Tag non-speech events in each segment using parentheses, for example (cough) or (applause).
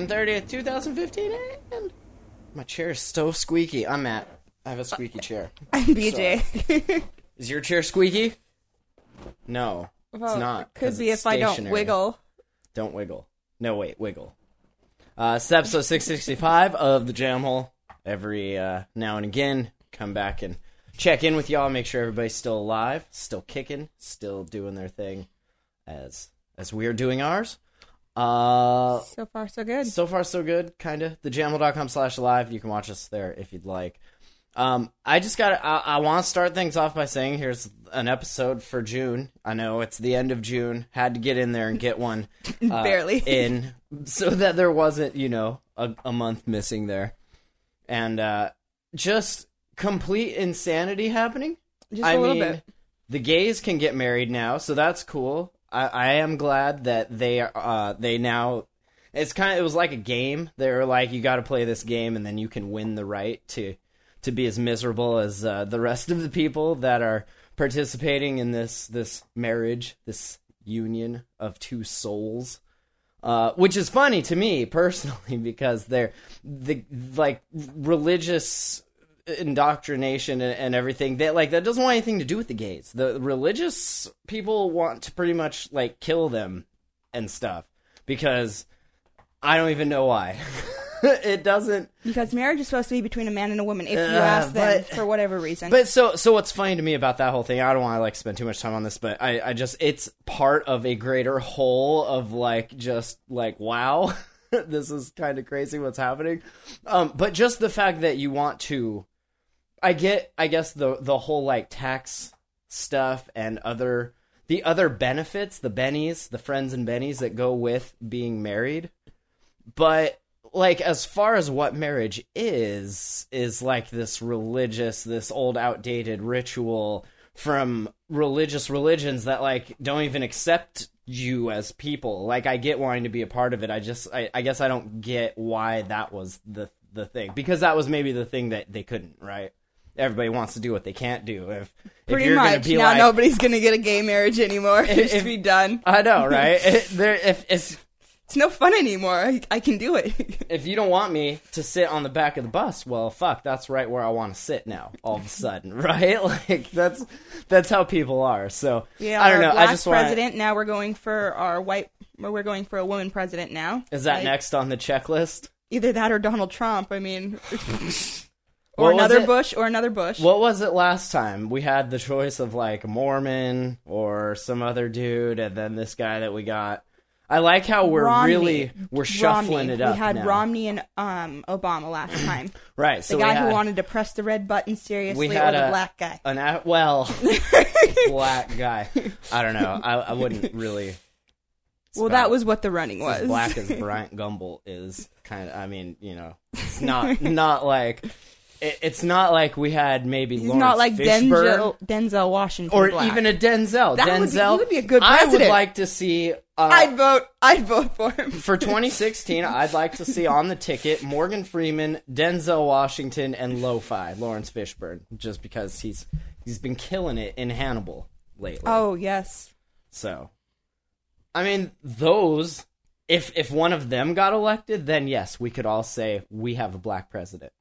June 30th, 2015, and my chair is so squeaky. I'm Matt. I have a squeaky chair. (laughs) I'm BJ. Is your chair squeaky? No, it's not. Could be if I don't wiggle. Don't wiggle. No, wait, wiggle. Uh, it's episode 665 of the Jam Hole. Every uh, now and again, come back and check in with y'all, make sure everybody's still alive, still kicking, still doing their thing as as we are doing ours. Uh, So far, so good. so far, so good, kind of. Thejamhole.com slash live. You can watch us there if you'd like. Um, I just got. I, I want to start things off by saying here's an episode for June. I know it's the end of June. Had to get in there and get one (laughs) uh, Barely. in, so that there wasn't, you know, a, a month missing there, and uh, just complete insanity happening. Just I a little mean, bit. the gays can get married now, so that's cool. I, I am glad that they. Uh, they now. It's kind of. It was like a game. They were like, you got to play this game, and then you can win the right to to be as miserable as uh, the rest of the people that are participating in this this marriage, this union of two souls. Uh, which is funny to me personally (laughs) because they're the like religious indoctrination and, and everything that like that doesn't want anything to do with the gays. The religious people want to pretty much like kill them and stuff because i don't even know why. (laughs) It doesn't Because marriage is supposed to be between a man and a woman if you Uh, ask them but- for whatever reason. but so so what's funny to me about that whole thing i don't want to like spend too much time on this but i i just it's part of a greater whole of like just like wow (laughs) this is kind of crazy what's happening. Um but just the fact that you want to i get i guess the the whole like tax stuff and other the other benefits the bennies the friends and bennies that go with being married. But like as far as what marriage is is like this religious this old outdated ritual from religious religions that like don't even accept you as people. Like i get wanting to be a part of it. I just i, I guess i don't get why that was the the thing. Because that was maybe the thing that they couldn't right everybody wants to do what they can't do if Pretty if much. Now like nobody's going to get a gay marriage anymore. (laughs) It should be done. i know right (laughs) It- there if if It's no fun anymore. I, I can do it. (laughs) if you don't want me to sit on the back of the bus, well, fuck, that's right where I want to sit now. All of a sudden, right? Like that's that's how people are. So yeah, I don't know. I just want. president. Now we're going for our white. We're going for a woman president now. Is that Like, next on the checklist? Either that or Donald Trump. I mean, or What another? Bush, or another Bush. What was it last time? We had the choice of like Mormon or some other dude, and then this guy that we got. I like how we're Romney. really we're shuffling Romney. it up. We had now. Romney and um, Obama last (clears throat) time. right? The So we guy had who wanted to press the red button seriously, we or had the a- black guy. an a- well (laughs) black guy. I don't know. I, I wouldn't really. Well, spout. that was what the running was. as black as (laughs) Bryant Gumbel is kind of. I mean, you know, it's not (laughs) not like it, it's not like we had maybe He's Laurence not like Fishburne Denzel, Denzel Washington, or black. even a Denzel. That would be- Denzel he would be a good I would president. like to see. Uh, I'd vote. I'd vote for him. for 2016, I'd like to see on the ticket Morgan Freeman, Denzel Washington, and Lo-Fi Laurence Fishburne, just because he's he's been killing it in Hannibal lately. Oh yes, So, I mean, those. If if one of them got elected, then yes, we could all say we have a black president.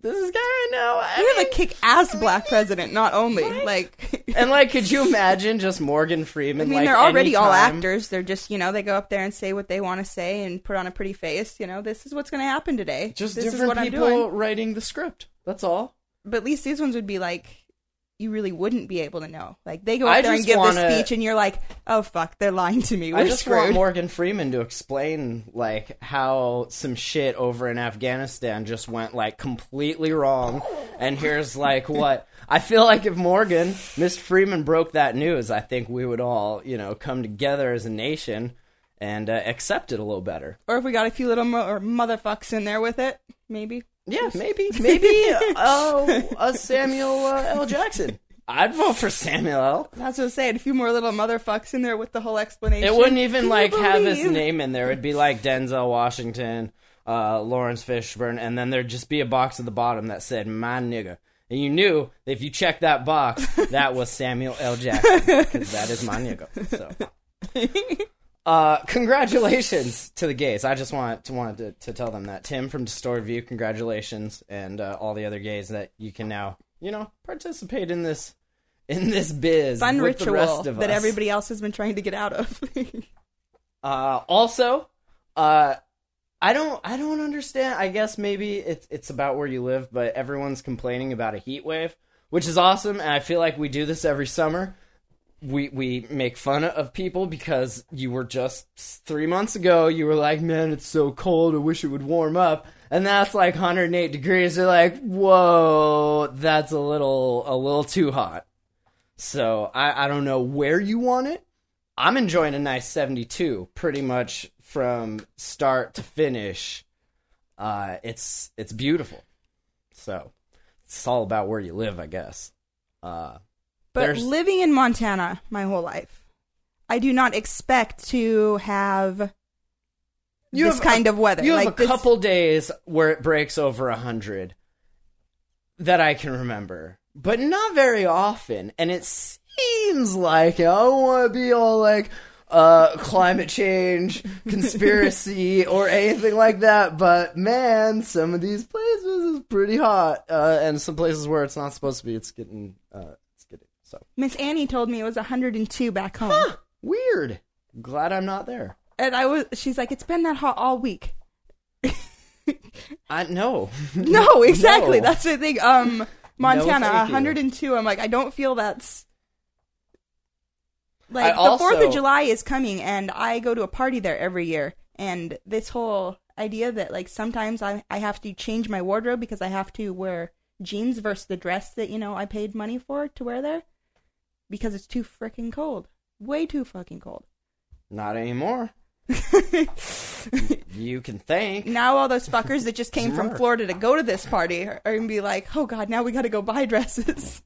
This is guy right now. I we have a kick-ass black president. Not only like, (laughs) and like, could you imagine just Morgan Freeman? I mean, like, they're already all actors. They're just you know they go up there and say what they want to say and put on a pretty face. You know, this is what's going to happen today. Just this is different what I'm people doing. writing the script. That's all. But at least these ones would be like you really wouldn't be able to know. Like they go I up there and give wanna- this speech, and you're like, "Oh fuck, they're lying to me. We're I just screwed." want Morgan Freeman to explain like how some shit over in Afghanistan just went like completely wrong, and here's like what (laughs) I feel like if Morgan, Mr. Freeman broke that news, I think we would all you know come together as a nation and uh, accept it a little better. or if we got a few little mo- or motherfucks in there with it, maybe. Yeah, maybe, (laughs) maybe uh, a Samuel uh, L. Jackson. I'd vote for Samuel L. That's what I'm saying. A few more little motherfucks in there with the whole explanation. It wouldn't even Can like have his name in there. It'd be like Denzel Washington, uh, Laurence Fishburne, and then there'd just be a box at the bottom that said "My nigga," and you knew that if you checked that box, that was Samuel L. Jackson because that is my nigga. So, (laughs) uh, congratulations to the gays. I just want to wanted to, to tell them that Tim from Distorted View, congratulations, and uh, all the other gays that you can now you know participate in this in this biz Fun with the ritual rest of that us. everybody else has been trying to get out of. (laughs) Uh, also, uh, I don't, I don't understand. I guess maybe it's it's about where you live, but everyone's complaining about a heat wave, which is awesome, and I feel like we do this every summer. We we make fun of people because you were just three months ago. You were like, "Man, it's so cold. I wish it would warm up." And that's like 108 degrees. They're like, "Whoa, that's a little a little too hot." So I I don't know where you want it. I'm enjoying a nice 72 pretty much from start to finish. Uh, it's it's beautiful. So it's all about where you live, I guess. Uh, But There's- living in Montana my whole life, I do not expect to have You this have kind a- of weather. you have like a this- couple days where it breaks over a hundred that I can remember, but not very often. And it seems like I don't want to be all like uh, climate change, (laughs) conspiracy, or anything like that. But man, some of these places is pretty hot, uh, and some places where it's not supposed to be, it's getting uh, it's getting so Miss Annie told me it was 102 back home, weird. Glad I'm not there. and I was. She's like, "It's been that hot all week." I know. (laughs) (laughs) No, exactly. No. That's the thing. Um, Montana, thank you. 102. I'm like, I don't feel that's like I the Fourth also- of July is coming, and I go to a party there every year. And this whole idea that like sometimes I I have to change my wardrobe because I have to wear jeans versus the dress that you know I paid money for to wear there because it's too freaking cold, way too fucking cold. Not anymore. (laughs) you can thank. now all those fuckers that just came from Florida to go to this party are, are gonna be like, oh god, now we got to go buy dresses.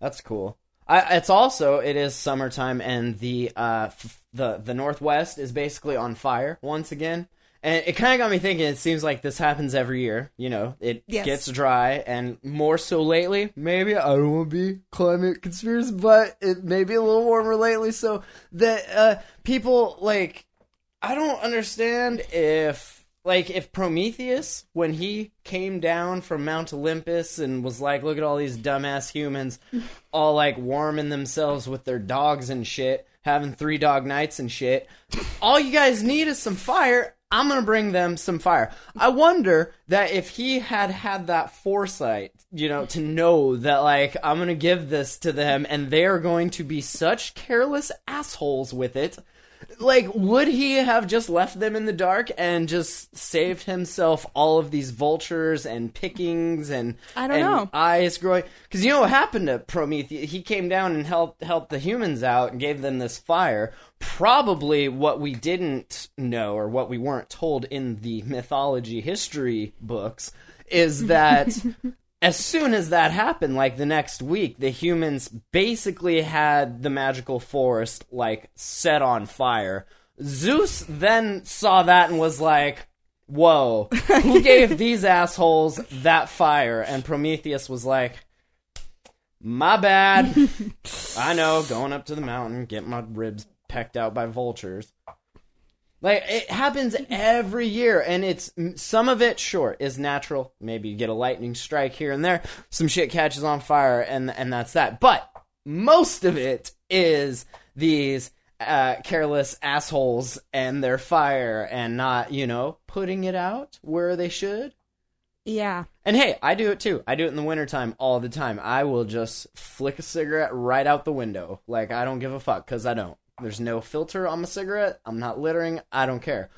That's cool. I, it's also it is summertime and the uh f- the the northwest is basically on fire once again. And it kind of got me thinking. It seems like this happens every year. You know, it Yes. gets dry, and more so lately. Maybe I don't want to be climate conspiracy, but it may be a little warmer lately. So that uh, people like, I don't understand if like if Prometheus when he came down from Mount Olympus and was like, look at all these dumbass humans, (laughs) all like warming themselves with their dogs and shit, having three dog nights and shit. All you guys need is some fire. I'm gonna bring them some fire. I wonder that if he had had that foresight, you know, to know that like I'm gonna give this to them and they are going to be such careless assholes with it like would he have just left them in the dark and just saved himself all of these vultures and pickings and I don't and know. eyes growing? Because you know what happened to prometheus? He came down and helped helped the humans out and gave them this fire. Probably what we didn't know or what we weren't told in the mythology history books is that (laughs) as soon as that happened, like the next week, the humans basically had the magical forest like set on fire. Zeus then saw that and was like, "Whoa, who (laughs) gave these assholes that fire?" And Prometheus was like, "My bad. (laughs) I know, going up to the mountain, get my ribs pecked out by vultures." Like it happens every year, and it's some of it, sure, is natural. Maybe you get a lightning strike here and there, some shit catches on fire, and and that's that. But most of it is these uh, careless assholes and their fire, and not you know putting it out where they should. Yeah. And hey, I do it too. I do it in the wintertime all the time. I will just flick a cigarette right out the window. Like, I don't give a fuck, because I don't. There's no filter on my cigarette. I'm not littering. I don't care.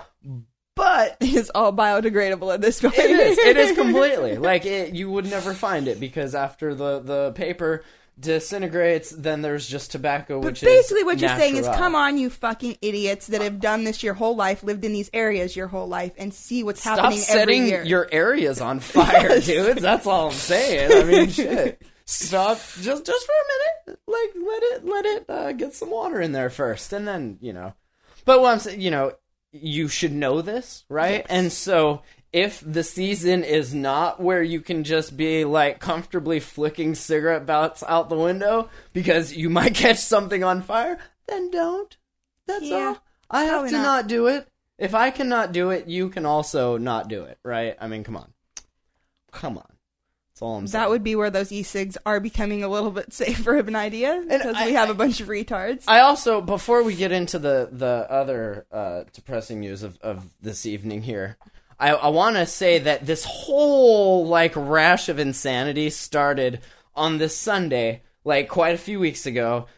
But (laughs) It's all biodegradable at this point. it is. It is (laughs) completely. Like, it, you would never find it, because after the, the paper disintegrates, then there's just tobacco, But which basically, is what you're saying is, come on, you fucking idiots that have done this your whole life, lived in these areas your whole life, and see what's Stop happening every setting year. your areas on (laughs) fire, Yes. dudes. That's all I'm saying. I mean, shit. Stop just just for a minute. Like let it let it uh, get some water in there first, and then you know. But what I'm saying, you know, you should know this, right? And so if the season is not where you can just be like comfortably flicking cigarette butts out the window because you (laughs) might catch something on fire, then don't. That's Yeah, all. I have to not. not do it. If I cannot do it, you can also not do it, right? I mean, come on. Come on. That's all I'm saying. that would be where those e-cigs are becoming a little bit (laughs) safer of an idea because I- we have I- a bunch of retards. I also, before we get into the the other uh, depressing news of, of this evening here, I, I want to say that this whole like rash of insanity started on this Sunday, like quite a few weeks ago,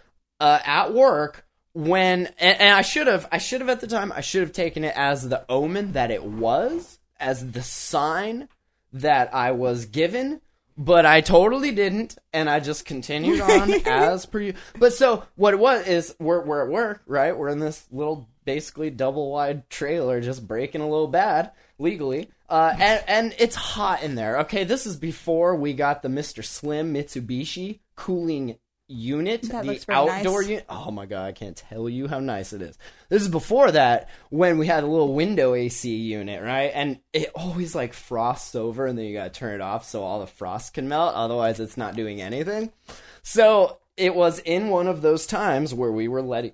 uh, at work. When and, and I should have, I should have at the time, I should have taken it as the omen that it was, as the sign that I was given, but I totally didn't, and I just continued on (laughs) as per you. But so what it was is we're we're at work, right? We're in this little basically double wide trailer, just breaking a little bad legally, uh, and and it's hot in there. Okay, this is before we got the Mister Slim Mitsubishi cooling unit, That the outdoor nice. unit. Oh my god, I can't tell you how nice it is. This is before that when we had a little window AC unit, right? And it always like frosts over and then you gotta turn it off so all the frost can melt, otherwise it's not doing anything. So it was in one of those times where we were letting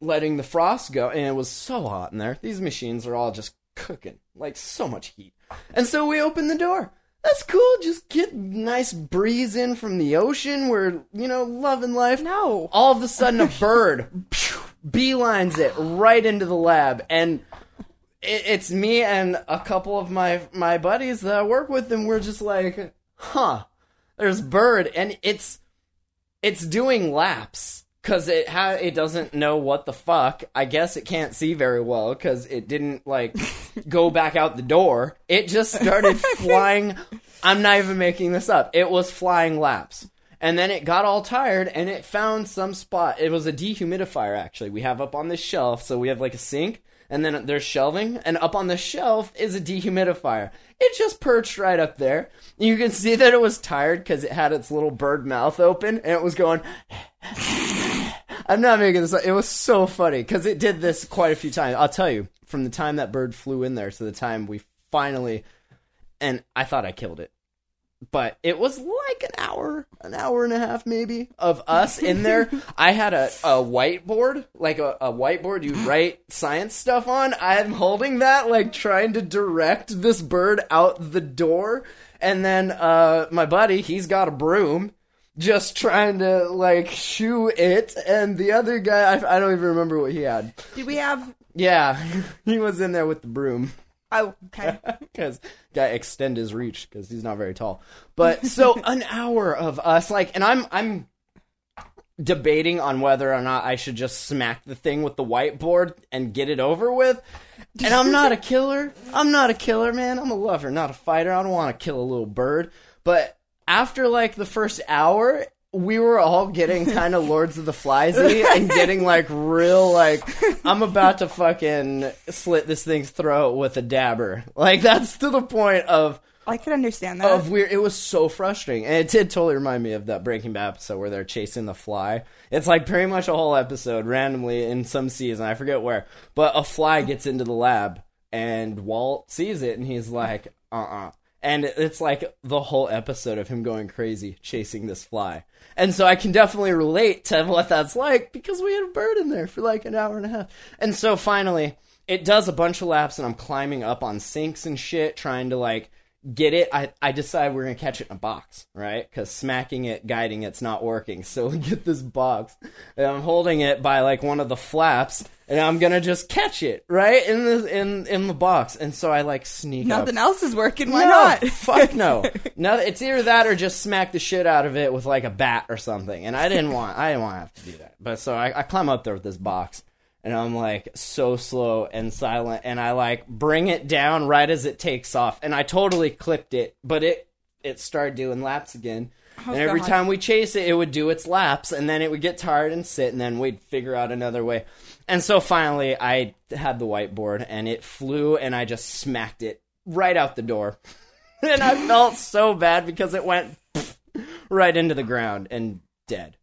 letting the frost go and it was so hot in there. These machines are all just cooking, like so much heat. And so we opened the door. That's cool. Just get nice breeze in from the ocean. We're, you know, loving life. No. All of a sudden, a bird phew, (laughs) beelines it right into the lab, and it, it's me and a couple of my my buddies that I work with, and we're just like, "Huh." There's bird, and it's it's doing laps because it ha- it doesn't know what the fuck. I guess it can't see very well because it didn't like (laughs) go back out the door. It just started (laughs) flying. I'm not even making this up. It was flying laps. And then it got all tired and it found some spot. It was a dehumidifier actually. We have up on this shelf, so we have like a sink and then there's shelving and up on the shelf is a dehumidifier. It just perched right up there. You can see that it was tired cuz it had its little bird mouth open and it was going (sighs) I'm not making this up. It was so funny because it did this quite a few times. I'll tell you, from the time that bird flew in there to the time we finally, and I thought I killed it, but it was like an hour, an hour and a half maybe of us in there. (laughs) I had a, a whiteboard, like a, a whiteboard you (gasps) write science stuff on. I'm holding that, like trying to direct this bird out the door. And then uh, my buddy, he's got a broom just trying to like shoo it, and the other guy, I, I don't even remember what he had. Did we have? Yeah, (laughs) he was in there with the broom Oh, okay. (laughs) because guy extend his reach because he's not very tall. But so (laughs) an hour of us like, and I'm I'm debating on whether or not I should just smack the thing with the whiteboard and get it over with. And I'm not a killer. I'm not a killer, man. I'm a lover, not a fighter. I don't want to kill a little bird. But after like the first hour, we were all getting kind of Lords of the Fliesy and (laughs) getting like real like I'm about to fucking slit this thing's throat with a dabber. Like that's to the point of I could understand that. of weird. It was so frustrating, and it did totally remind me of that Breaking Bad episode where they're chasing the fly. It's like pretty much a whole episode randomly in some season. I forget where, but a fly gets into the lab, and Walt sees it, and he's like, "Uh, uh And it's like the whole episode of him going crazy chasing this fly. And so I can definitely relate to what that's like because we had a bird in there for like an hour and a half. And so finally, it does a bunch of laps, and I'm climbing up on sinks and shit, trying to like get it. I, I decide we're gonna catch it in a box, right? Because smacking it, guiding it's not working. So (laughs) we get this box, and I'm holding it by like one of the flaps, and I'm gonna just catch it right in the in in the box. And so I like sneak up. Nothing else is working. Why no, not? fuck no. (laughs) No, it's either that or just smack the shit out of it with like a bat or something. And I didn't want, I didn't want to have to do that. But so I, I climb up there with this box, and I'm like so slow and silent, and I like bring it down right as it takes off, and I totally clipped it, but it it started doing laps again. And every Oh, God. time we chase it, it would do its laps, and then it would get tired and sit, and then we'd figure out another way. And so finally, I had the whiteboard, and it flew, and I just smacked it right out the door. (laughs) and I felt so bad because it went (laughs) right into the ground and dead.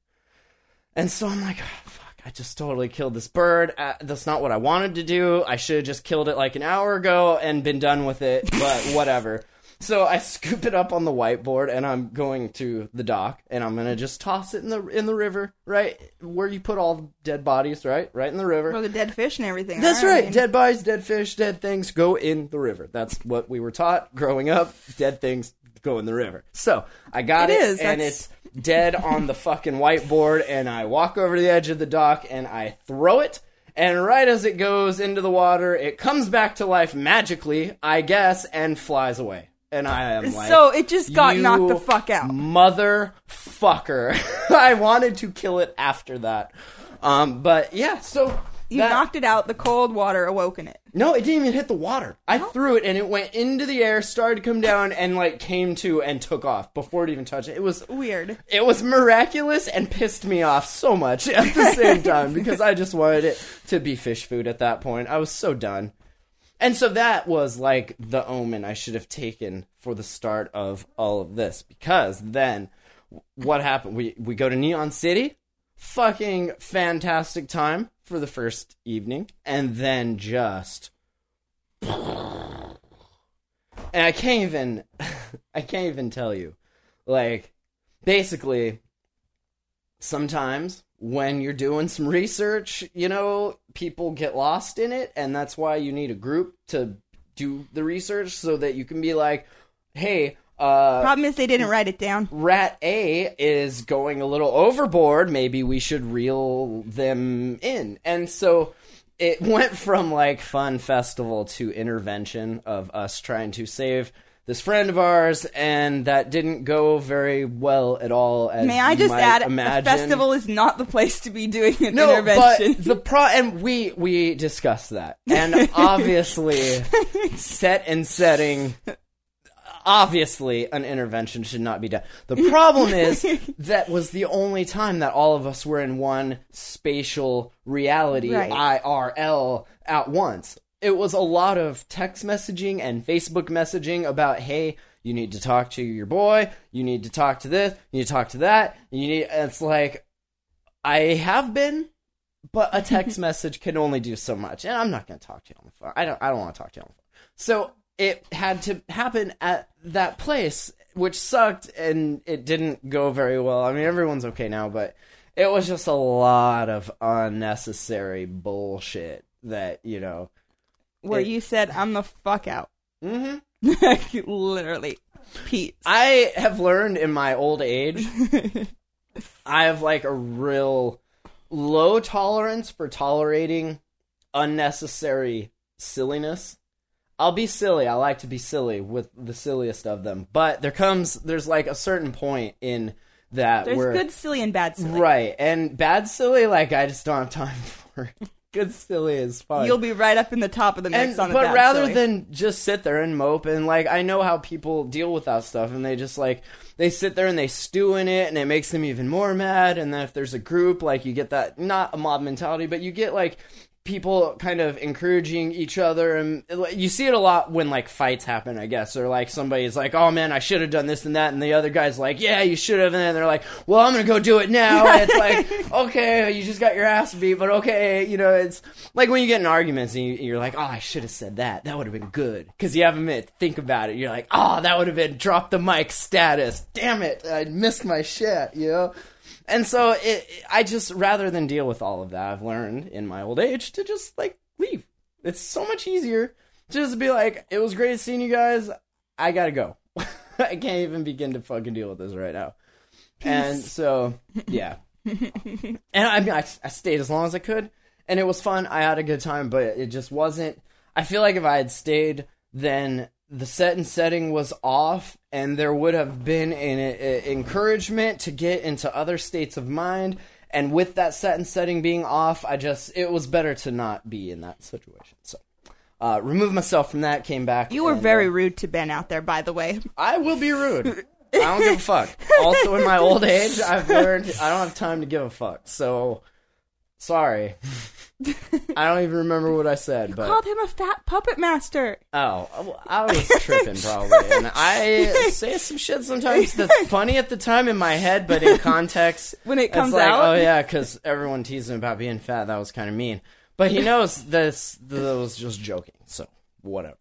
And so I'm like, oh, fuck, I just totally killed this bird. Uh, that's not what I wanted to do. I should have just killed it like an hour ago and been done with it, but whatever. So I scoop it up on the whiteboard and I'm going to the dock and I'm gonna just toss it in the in the river, right where you put all the dead bodies, right, right in the river. Or the dead fish and everything. That's All right. Dead bodies, dead fish, dead things go in the river. That's what we were taught growing up. Dead things go in the river. So I got It it, is, and that's- it's dead on the fucking whiteboard. And I walk over to the edge of the dock and I throw it. And right as it goes into the water, it comes back to life magically, I guess, and flies away. And I am like, So it just got knocked the fuck out. motherfucker. (laughs) I wanted to kill it after that. Um, but yeah, so You that- knocked it out. The cold water awoken it. no, it didn't even hit the water. I threw it and it went into the air, started to come down, and like came to and took off before it even touched it. It was Weird. it was miraculous and pissed me off so much (laughs) at the same time because I just wanted it to be fish food at that point. I was so done. And so that was like the omen I should have taken for the start of all of this because then what happened? We we go to Neon City, fucking fantastic time for the first evening, and then just and I can't even (laughs) I can't even tell you. Like basically sometimes when you're doing some research, you know, people get lost in it and that's why you need a group to do the research so that you can be like, "Hey, uh Problem is they didn't write it down. Rat A is going a little overboard. Maybe we should reel them in. And so it (laughs) went from like fun festival to intervention of us trying to save this friend of ours, and that didn't go very well at all. As May I just add, imagine. a festival is not the place to be doing an No, intervention. but the pro and we we discussed that, and (laughs) obviously, set and setting. Obviously, an intervention should not be done. The problem is (laughs) that was the only time that all of us were in one spatial reality, Right. IRL, at once. It was a lot of text messaging and Facebook messaging about, hey, you need to talk to your boy, you need to talk to this, you need to talk to that. You need. It's like I have been, but a text (laughs) message can only do so much, and I'm not going to talk to you on the phone. I don't. I don't want to talk to you on the phone. So it had to happen at that place, which sucked, and it didn't go very well. I mean, everyone's okay now, but it was just a lot of unnecessary bullshit that you know. Where it- you said, I'm the fuck out. hmm (laughs) Literally. Pete. I have learned in my old age, (laughs) I have like a real low tolerance for tolerating unnecessary silliness. I'll be silly. I like to be silly with the silliest of them. But there comes, there's like a certain point in that where. There's where good silly and bad silly. right and bad silly, like I just don't have time (laughs) for. Good silly is fun You'll be right up in the top of the mix and, on the but rather silly. than just sit there and mope and like i know how people deal with that stuff and they just like they sit there and they stew in it and it makes them even more mad and then if there's a group like you get that not a mob mentality but you get like people kind of encouraging each other and you see it a lot when like fights happen i guess or like somebody's like oh man i should have done this and that and the other guy's like yeah you should have and then they're like well i'm gonna go do it now and it's like (laughs) okay you just got your ass beat but okay you know it's like when you get in arguments and you, you're like oh i should have said that that would have been good because you have a minute to think about it you're like oh that would have been drop the mic status damn it i missed my shit you know and so it, I just rather than deal with all of that, I've learned in my old age to just like leave. It's so much easier to just be like, it was great seeing you guys. I gotta go. (laughs) I can't even begin to fucking deal with this right now. And so, yeah. (laughs) and I mean, I, I stayed as long as I could, and it was fun. I had a good time, but it just wasn't. I feel like if I had stayed, then the set and setting was off, and there would have been an, a- encouragement to get into other states of mind. And with that set and setting being off, I just it was better to not be in that situation. So, uh, removed myself from that. Came back. You were and, very uh, rude to Ben out there, by the way. I will be rude. (laughs) I don't give a fuck. Also, in my old age, I've learned I don't have time to give a fuck. So, sorry. (laughs) I don't even remember what I said, but Called him a fat puppet master. oh, I was tripping probably, and I (laughs) say some shit sometimes that's (laughs) funny at the time in my head, but in context, When it it's comes like, out? oh yeah, because everyone teased him about being fat. That was kind of mean, but he knows this. That was just joking, so whatever.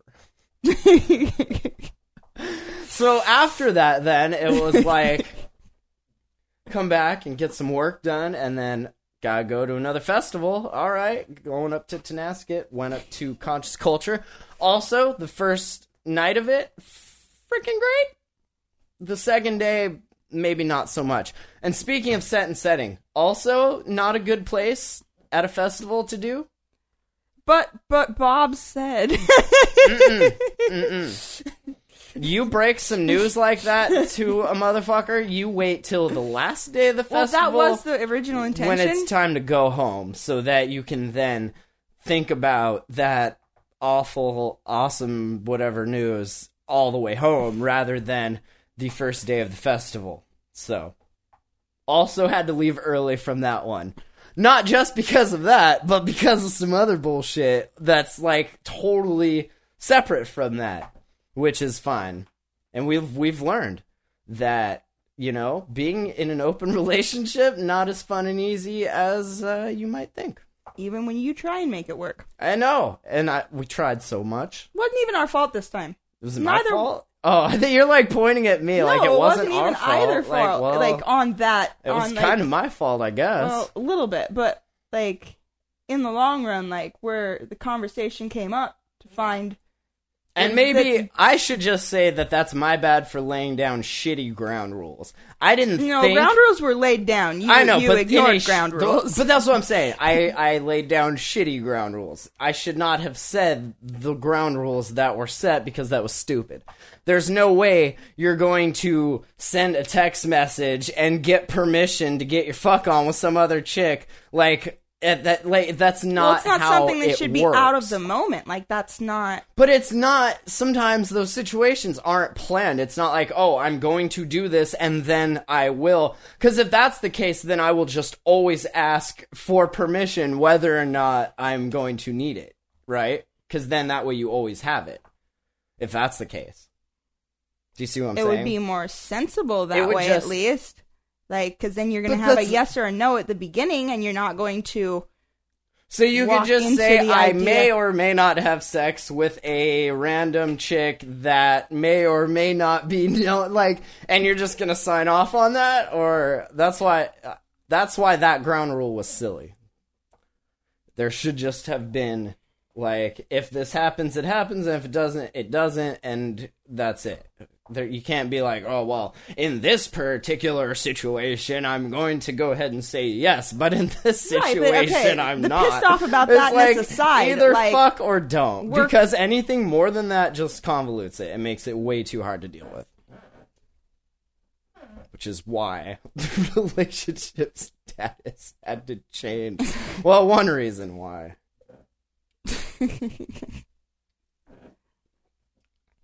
So after that, then it was like come back and get some work done, and then gotta go to another festival. All right, going up to Tonasket, went up to Conscious Culture. Also, the first night of it, freaking great. The second day, maybe not so much. And speaking of set and setting, also not a good place at a festival to do. But but Bob said (laughs) You break some news like that to a motherfucker, you wait till the last day of the Well festival. that was the original intention. when it's time to go home so that you can then think about that awful awesome whatever news all the way home rather than the first day of the festival so also had to leave early from that one not just because of that but because of some other bullshit that's like totally separate from that which is fine. And we've we've learned that you know being in an open (laughs) relationship not as fun and easy as uh, you might think. Even when you try and make it work. i know. And I, we tried so much. Wasn't even our fault this time. it was my Neither- fault? Oh (laughs) i think you're like pointing at me like no, it wasn't, even our fault either like, fault. well, Like on that, it was on, kind like, of my fault i guess. well, a little bit, but like in the long run, like where the conversation came up to find And maybe that- I should just say that that's my bad for laying down shitty ground rules. I didn't you know think. ground rules were laid down. You, I know, you but ignored sh- ground rules. But that's what I'm saying. I I laid down shitty ground rules. I should not have said the ground rules that were set because that was stupid. There's no way you're going to send a text message and get permission to get your fuck on with some other chick like. At that like that's not well, it's not something that it should be out of the moment. Like that's not. But it's not. Sometimes those situations aren't planned. It's not like, oh, I'm going to do this and then I will. Because if that's the case, then I will just always ask for permission whether or not I'm going to need it, right? Because then that way you always have it. If that's the case. Do you see what I'm saying? it would be more sensible that way just- at least. Like, because then you're going to have a yes or a no at the beginning, and you're not going to. So you could just say, I idea- may or may not have sex with a random chick that may or may not be, (laughs) you know, like, and you're just gonna sign off on that, or that's why, that's why that ground rule was silly. There should just have been, like, if this happens, it happens, and if it doesn't, it doesn't, and that's it. There, you can't be like, oh well, in this particular situation, I'm going to go ahead and say yes, but in this Right, situation, but okay, I'm the not. pissed off about It's thatness like, aside, either like, fuck or don't, because anything more than that just convolutes it and makes it way too hard to deal with. Which is why (laughs) the relationship status had to change. well, one reason why. (laughs)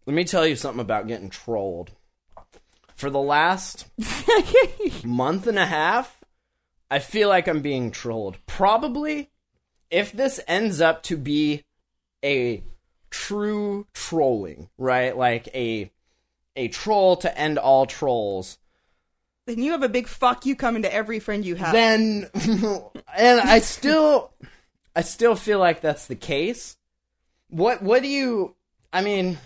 Let me tell you something about getting trolled. For the last (laughs) month and a half, I feel like I'm being trolled. Probably, if this ends up to be a true trolling, right? Like a a troll to end all trolls, Then you have a big fuck you coming to every friend you have. then (laughs) and I still I still feel like that's the case. What what do you I mean,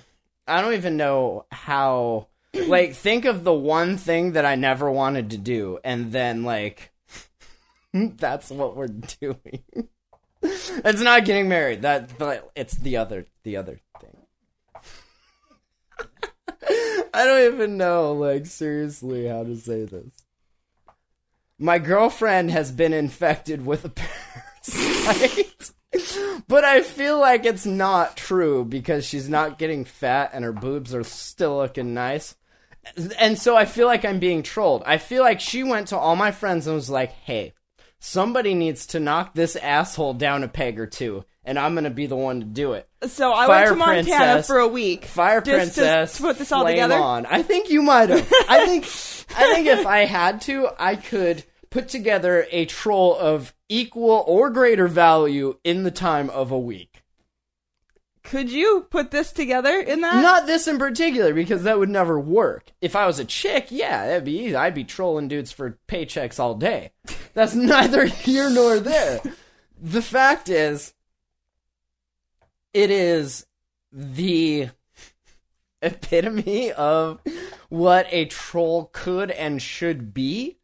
I don't even know how like think of the one thing that I never wanted to do and then like (laughs) that's what we're doing. (laughs) it's not getting married. That but it's the other the other thing. (laughs) I don't even know, like, seriously, how to say this. My girlfriend has been infected with a but I feel like it's not true because she's not getting fat and her boobs are still looking nice. And so I feel like I'm being trolled. I feel like she went to all my friends and was like, hey, somebody needs to knock this asshole down a peg or two, and I'm gonna be the one to do it. So I Fire went to Montana Princess, for a week. Fire just Princess, to, to put this all together. on. I think you might have. I think, I think if (laughs) I had to, I could put together a troll of equal or greater value in the time of a week. Could you put this together in that? Not this in particular, because that would never work. If I was a chick, yeah, that'd be easy. I'd be trolling dudes for paychecks all day. That's (laughs) neither here nor there. The fact is, it is the epitome of what a troll could and should be.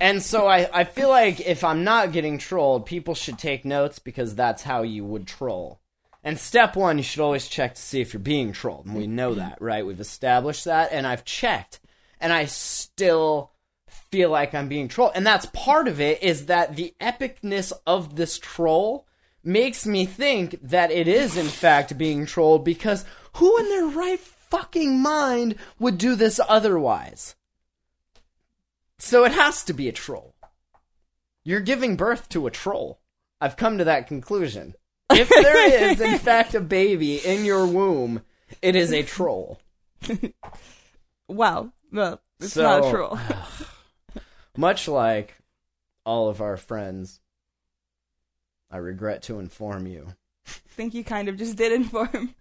And so I, I feel like if I'm not getting trolled, people should take notes because that's how you would troll. And step one, you should always check to see if you're being trolled. And we know mm-hmm. that, right? We've established that, and I've checked. And I still feel like I'm being trolled. And that's part of it is that the epicness of this troll makes me think that it is, in fact, being trolled because who in their right fucking mind would do this otherwise? So it has to be a troll. You're giving birth to a troll. I've come to that conclusion. If there is, in (laughs) fact, a baby in your womb, it is a troll. (laughs) Wow. Well, it's So- not a troll. (sighs) Much like all of our friends, I regret to inform you. I think you kind of just did inform.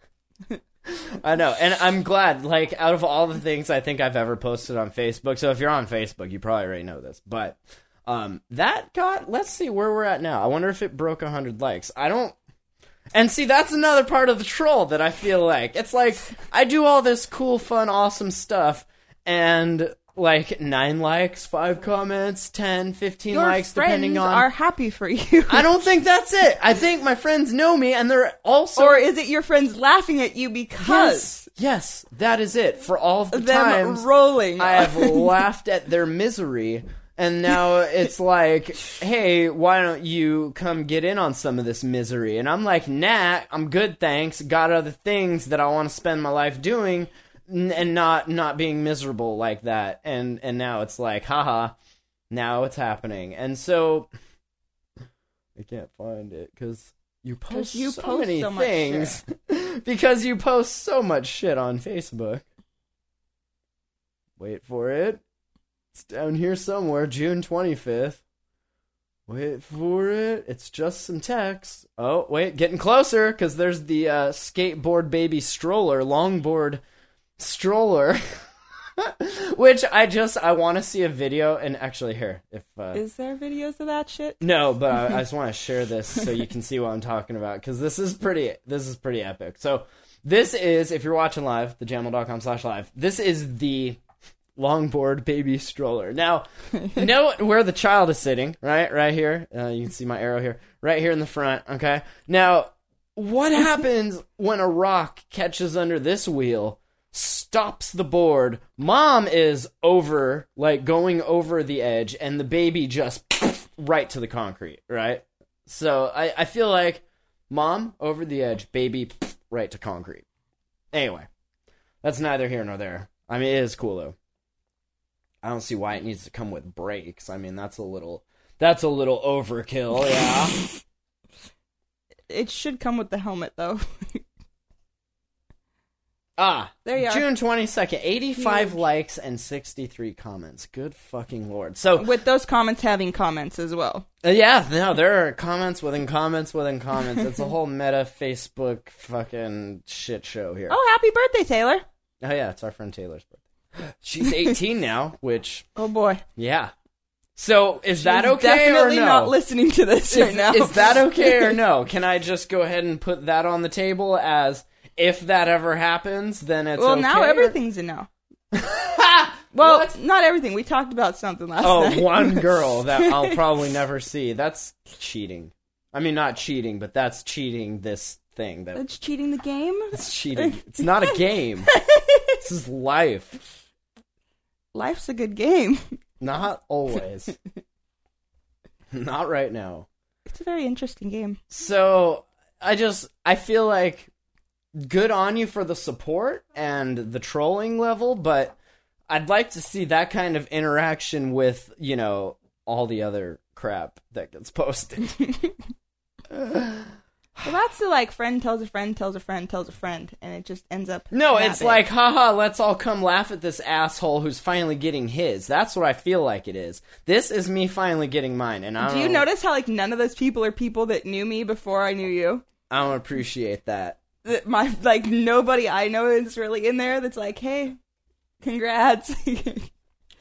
(laughs) (laughs) I know, and I'm glad. Like, out of all the things I think I've ever posted on Facebook, so if you're on Facebook, you probably already know this, but um, that got. Let's see where we're at now. I wonder if it broke hundred likes. I don't. And see, that's another part of the troll that I feel like it's like I do all this cool, fun, awesome stuff, and like nine likes, five comments, 10, 15 Your likes, friends depending on. are happy for you. I don't (laughs) think that's it. I think my friends know me, and they're also or is it your friends laughing at you because Yes, yes, that is it. For all of the them times rolling? I have (laughs) laughed at their misery, and now it's like, hey, why don't you come get in on some of this misery? And I'm like, nah, I'm good, thanks. Got other things that I want to spend my life doing, and not not being miserable like that. And and now it's like, haha, now it's happening. And so I can't find it because. You post you so post many so things (laughs) because you post so much shit on Facebook. Wait for it. It's down here somewhere, June 25th. Wait for it. It's just some text. Oh, wait, getting closer because there's the uh, skateboard baby stroller, longboard stroller. (laughs) Which I just I want to see a video and actually here if uh, Is there videos of that shit? no, but I, I (laughs) just want to share this so you can see what I'm talking about because this is pretty. This is pretty epic. So this is if you're watching live, thejamhole.com slash live. This is the longboard baby stroller. Now, (laughs) know where the child is sitting, right? Right here. Uh, you can see my arrow here, right here in the front. Okay. Now, what happens when a rock catches under this wheel? Stops the board. Mom is over, like going over the edge, and the baby just (laughs) right to the concrete, right? So I, I feel like mom over the edge, baby (laughs) right to concrete. Anyway, that's neither here nor there. I mean, it is cool though. I don't see why it needs to come with brakes. I mean, that's a little that's a little overkill, yeah. (laughs) It should come with the helmet though. Ah, There you are. June twenty second, eighty five likes and sixty three comments. Good fucking lord. So with those comments having comments as well. Uh, yeah, no, there are comments within comments within comments. It's a whole (laughs) meta Facebook fucking shit show here. Oh, happy birthday, Taylor! Oh, yeah, it's our friend Taylor's birthday. (gasps) She's 18 now, which Oh boy, yeah. So is that okay Definitely or no? not listening to this right now. is that okay or (laughs) no? Can I just go ahead and put that on the table as if that ever happens, then it's well, okay? now everything's a no. (laughs) Well, What? not everything. We talked about something last Oh, night. one (laughs) girl that I'll probably never see. That's cheating. I mean, not cheating, but that's cheating this thing. That It's cheating the game. It's cheating. (laughs) It's not a game. this is life. Life's a good game. Not always. Not right now. It's a very interesting game. So I just I feel like good on you for the support and the trolling level, but I'd like to see that kind of interaction with, you know, all the other crap that gets posted. (laughs) Well, that's the like friend tells a friend tells a friend tells a friend, and it just ends up. No, it's big. like, haha, let's all come laugh at this asshole who's finally getting his. That's what I feel like it is. This is me finally getting mine, and I Do you notice how like none of those people are people that knew me before I knew you? I don't appreciate that. My like nobody I know is really in there. That's like, hey, congrats. (laughs)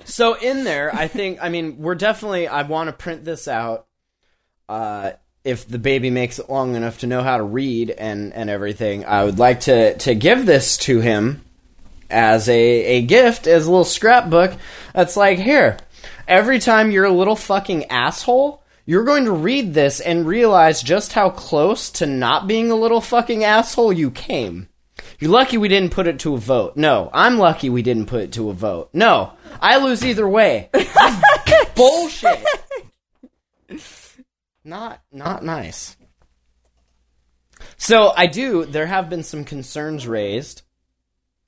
So in there, I think I mean we're definitely I want to print this out. Uh, if the baby makes it long enough to know how to read and and everything, I would like to to give this to him as a a gift as a little scrapbook. That's like here. Every time you're a little fucking asshole, you're going to read this and realize just how close to not being a little fucking asshole you came. You're lucky we didn't put it to a vote. No, I'm lucky we didn't put it to a vote. No, I lose either way. (laughs) Bullshit. Not not nice. So I do. There have been some concerns raised.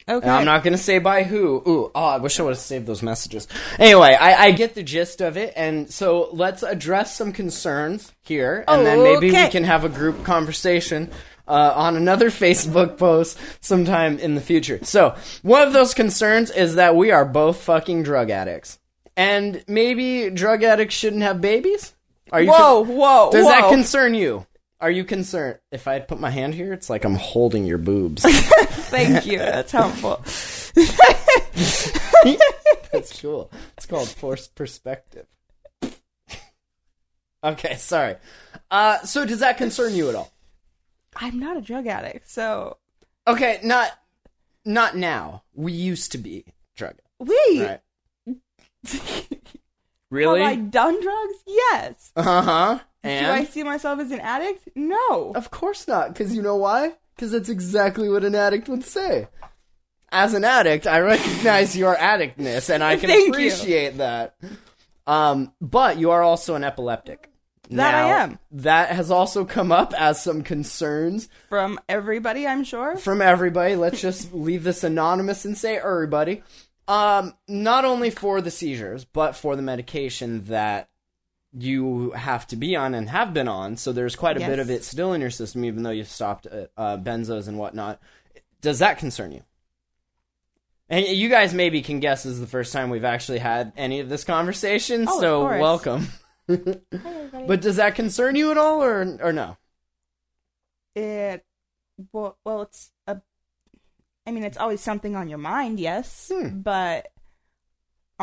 Okay. And I'm not gonna say by who. Ooh, oh, I wish I would have saved those messages. Anyway, I, I get the gist of it, and so let's address some concerns here, and then maybe we can have a group conversation uh, on another (laughs) Facebook post sometime in the future. So one of those concerns is that we are both fucking drug addicts, and maybe drug addicts shouldn't have babies. Are you? Whoa, whoa, Does whoa. that concern you? Are you concerned? If I put my hand here, it's like I'm holding your boobs. (laughs) Thank you. That's helpful. (laughs) That's cool. It's called forced perspective. (laughs) Okay, sorry. Uh, so does that concern you at all? I'm not a drug addict, so Okay, not not now. We used to be drug. we Right. have I Really? done drugs? Yes. Uh huh. Do I see myself as an addict? No. of course not, because you know why? Because that's exactly what an addict would say. As an addict, I recognize your addictness, and I (laughs) can Thank you. appreciate that. Um, but you are also an epileptic. That I am. That has also come up as some concerns From everybody, I'm sure. from everybody. Let's just leave this anonymous and say everybody. Um, not only for the seizures, but for the medication that you have to be on and have been on. So there's quite a bit of it still in your system, even though you've stopped uh, uh, benzos and whatnot. Does that concern you? And you guys maybe can guess this is the first time we've actually had any of this conversation, Oh, so welcome. (laughs) (laughs) but does that concern you at all, or or no? it well, well it's a i mean it's always something on your mind yes Hmm. but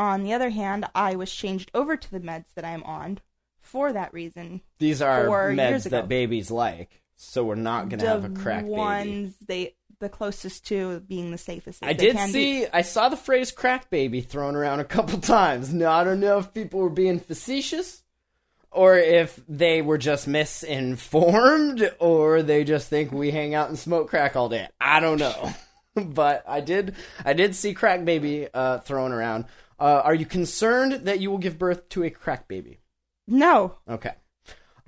on the other hand i was changed over to the meds that i'm on for that reason These are Four meds years ago. that babies like, so we're not gonna have a crack baby. ones they the closest to being the safest that I they did can see, be. I saw the phrase "crack baby" thrown around a couple (laughs) times. Now I don't know if people were being facetious, or if they were just misinformed, or they just think we hang out and smoke crack all day. I don't know, (laughs) but I did, I did see "crack baby" uh, thrown around. Uh, are you concerned that you will give birth to a crack baby? no Okay.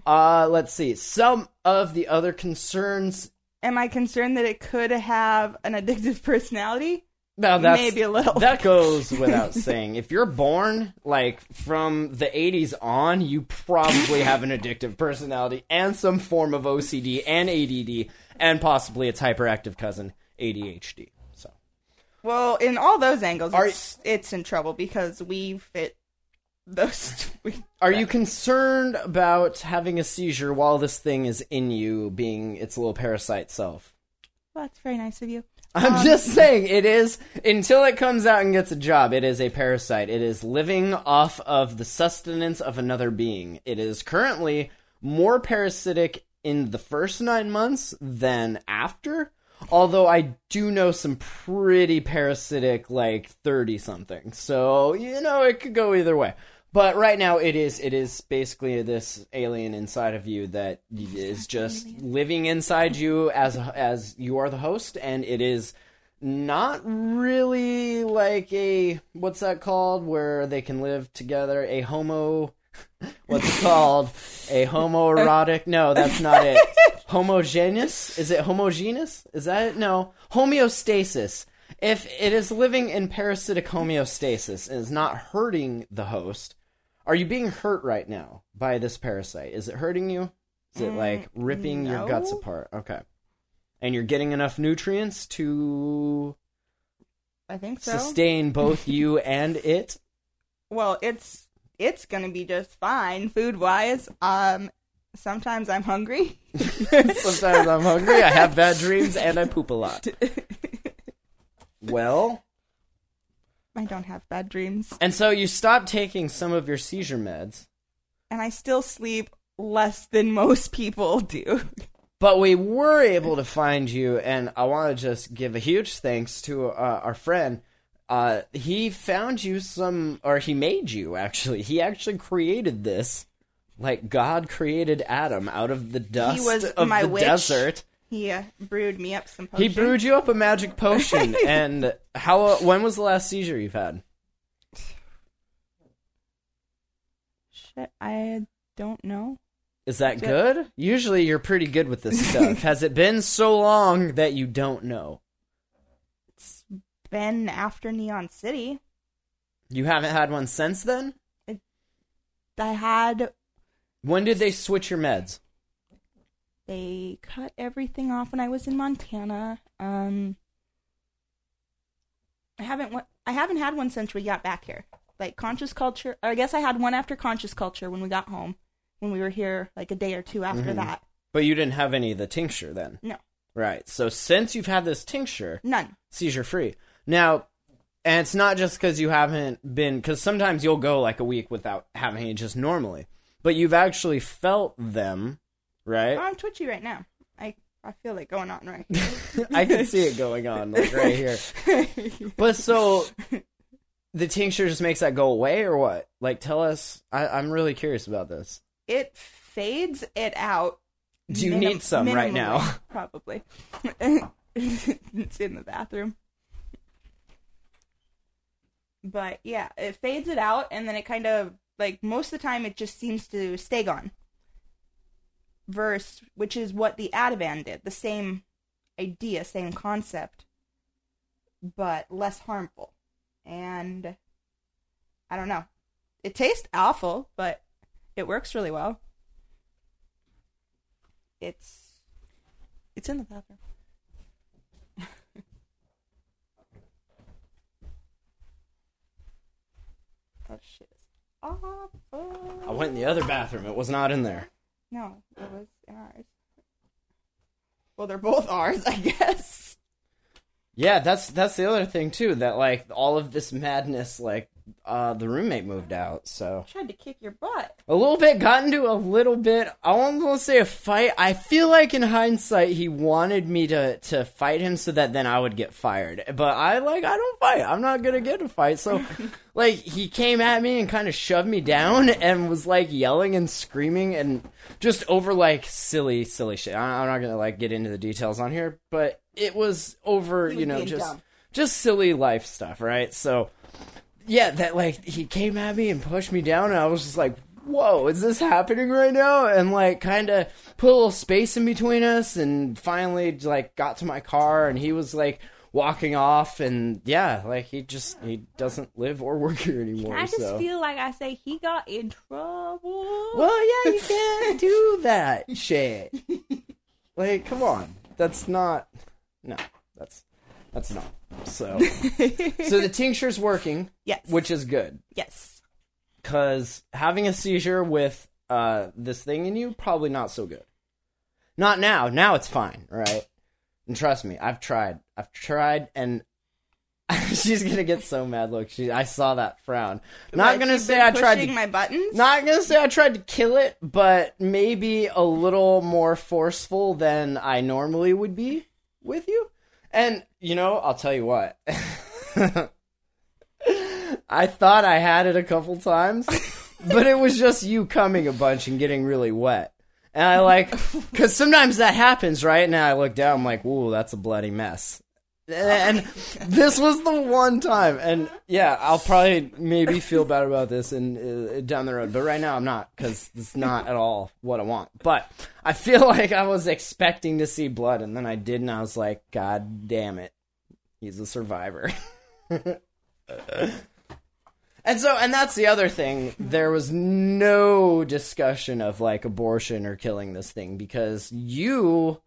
Uh, let's see. Some of the other concerns. am i concerned that it could have an addictive personality Now that's Maybe a little. That goes (laughs) without saying. If you're born like from the 80s on, you probably have an addictive personality and some form of OCD and ADD and possibly its hyperactive cousin ADHD. Well in all those angles Are- it's, it's in trouble because we fit those (laughs) we, Are you concerned about having a seizure while this thing is in you, being its little parasite self? well, that's very nice of you I'm um, just saying, it is, until it comes out and gets a job, it is a parasite. It is living off of the sustenance of another being. It is currently more parasitic in the first nine months than after. Although I do know some pretty parasitic, like 30 something. So, you know, it could go either way. But right now it is it is basically this alien inside of you that is just living inside you as as you are the host. And it is not really like a what's that called? Where they can live together? A homo (laughs) what's it called? A (laughs) homoerotic no that's not it homogeneous? Is it homogeneous? Is that it no. Homeostasis. If it is living in parasitic homeostasis and is not hurting the host are you being hurt right now by this parasite? Is it hurting you? Is it like ripping your guts apart? Okay. And you're getting enough nutrients to I think so. sustain both (laughs) you and it. well, it's it's gonna be just fine food wise. Um, sometimes I'm hungry. (laughs) Sometimes I'm hungry, I have bad dreams, and I poop a lot. Well, I don't have bad dreams, and so you stopped taking some of your seizure meds, and I still sleep less than most people do. but we were able to find you, and I want to just give a huge thanks to uh, our friend. Uh, he found you some, or he made you actually. He actually created this, like God created Adam out of the dust he was of my the witch. desert. He uh, brewed me up some He brewed you up a magic (laughs) potion, and how? When was the last seizure you've had? Shit, I don't know. Is that Yeah. good? Usually, you're pretty good with this stuff. (laughs) Has it been so long that you don't know? It's been after Neon City. You haven't had one since then. I had When did they switch your meds? they cut everything off when I was in Montana. Um, I haven't I haven't had one since we got back here. Like conscious culture. I guess I had one after conscious culture when we got home. When we were here, like a day or two after Mm-hmm. that. But you didn't have any of the tincture then, No, right? So since you've had this tincture, none. seizure free. Now, and it's not just because you haven't been, because sometimes you'll go like a week without having it just normally, but you've actually felt them, right? Oh, I'm twitchy right now. I I feel it going on right. (laughs) I can see it going on like right here. (laughs) But so the tincture just makes that go away or what? Like tell us I, I'm really curious about this. it fades it out. Do you minim- need some right now? (laughs) Probably. it's in the bathroom. But yeah, it fades it out, and then it kind of like most of the time it just seems to stay gone. Verse, which is what the Ativan did, the same idea, same concept, but less harmful. And I don't know. It tastes awful, but it works really well. It's it's in the bathroom. that (laughs) oh, shit awful. I went in the other bathroom. It was not in there. No, it was in ours. Well, they're both ours, I guess. Yeah, that's that's the other thing too. That like all of this madness, like uh the roommate moved out, so Tried to kick your butt. a little bit got into a little bit. I won't say a fight. I feel like in hindsight he wanted me to to fight him so that then I would get fired. But I like I don't fight. I'm not gonna get a fight. So (laughs) like he came at me and kind of shoved me down and was like yelling and screaming and just over like silly silly shit. I- I'm not gonna like get into the details on here, but it was over. Was you know just dumb. just silly life stuff, right? So yeah, that like he came at me and pushed me down, and I was just like, "Whoa, is this happening right now?" And like, kind of put a little space in between us, and finally like got to my car, and he was like walking off, and yeah, like he just he doesn't live or work here anymore. I just so. feel like I say he got in trouble. well, yeah, you (laughs) can't do that shit. Like, come on, that's not. No, that's that's not. So, (laughs) so the tincture's working, Yes. which is good. yes. because having a seizure with uh this thing in you probably not so good not now now it's fine right and trust me i've tried i've tried and (laughs) she's gonna get so mad look she i saw that frown not But gonna say i tried to my buttons. not gonna say i tried to kill it but maybe a little more forceful than i normally would be with you and you know i'll tell you what (laughs) I thought I had it a couple times, but it was just you coming a bunch and getting really wet. And I like, because sometimes that happens, right? And I look down, I'm like, "Ooh, that's a bloody mess." And this was the one time, and yeah, I'll probably maybe feel bad about this and uh, down the road, but right now I'm not because it's not at all what I want. But I feel (laughs) like I was expecting to see blood, and then I did, and I was like, God damn it, he's a survivor. (laughs) And so, and that's the other thing. There was no discussion of like abortion or killing this thing because you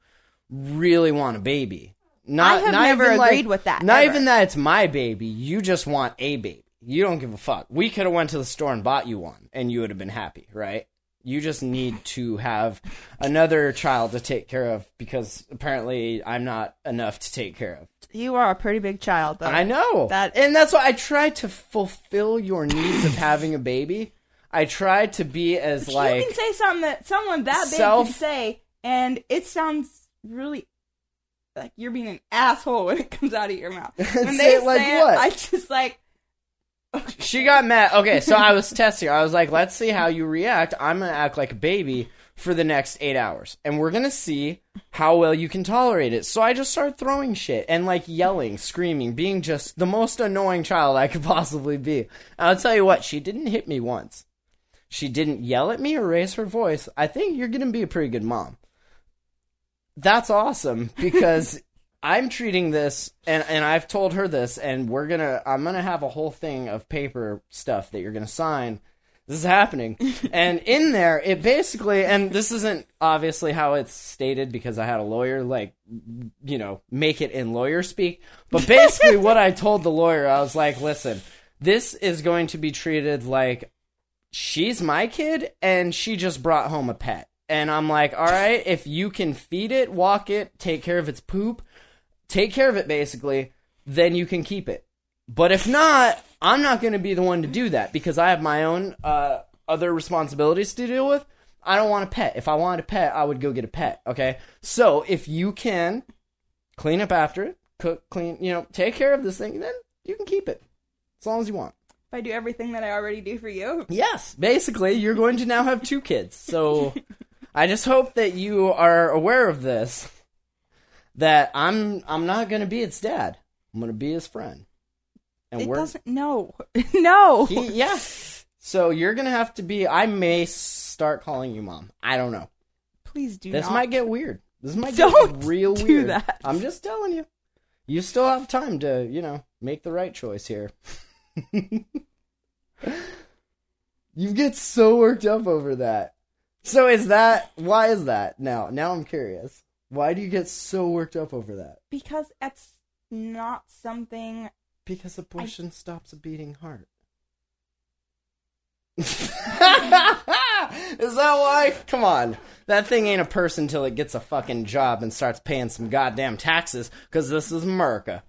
really want a baby. Not, I have not never even, like- agreed with that, Not ever. even that it's my baby. You just want a baby. You don't give a fuck. We could have went to the store and bought you one, and you would have been happy, right? You just need to have another child to take care of because apparently I'm not enough to take care of. You are a pretty big child, though. I know That- and that's why I try to fulfill your needs of having a baby. I try to be as like you can say something that someone that big Self- can say, and it sounds really like you're being an asshole when it comes out of your mouth. (laughs) When Say they it like say what? it, I just like she got mad. Okay, so I was testing. her. I was like, let's see how you react. I'm gonna act like a baby for the next eight hours, and we're gonna see how well you can tolerate it. So I just started throwing shit and like yelling, screaming, being just the most annoying child I could possibly be. And I'll tell you what, she didn't hit me once. She didn't yell at me or raise her voice. I think you're gonna be a pretty good mom. That's awesome because (laughs) I'm treating this and and I've told her this and we're going to I'm going to have a whole thing of paper stuff that you're going to sign. This is happening. (laughs) and in there it basically and this isn't obviously how it's stated because I had a lawyer like you know, make it in lawyer speak, but basically what I told the lawyer I was like, "Listen, this is going to be treated like she's my kid and she just brought home a pet. And I'm like, all right, if you can feed it, walk it, take care of its poop, take care of it basically, then you can keep it. But if not, I'm not going to be the one to do that because I have my own uh, other responsibilities to deal with. I don't want a pet. If I wanted a pet, I would go get a pet. Okay. So if you can clean up after it, cook, clean, you know, take care of this thing, then you can keep it as long as you want. if I do everything that I already do for you. Yes, basically, you're going to now have two kids. So (laughs) I just hope that you are aware of this. That I'm I'm not going to be its dad. I'm going to be his friend. And It we're doesn't. No, (laughs) no. he, yeah. So you're going to have to be. I may start calling you mom. I don't know. Please do This not. might get weird. This might Don't get real do weird. that. I'm just telling you. You still have time to, you know, make the right choice here. (laughs) you get so worked up over that. So is that why is that? Now, now I'm curious. Why do you get so worked up over that? because that's not something. Because abortion stops a beating heart. (laughs) Is that why? Come on. That thing ain't a person till it gets a fucking job and starts paying some goddamn taxes, because this is America.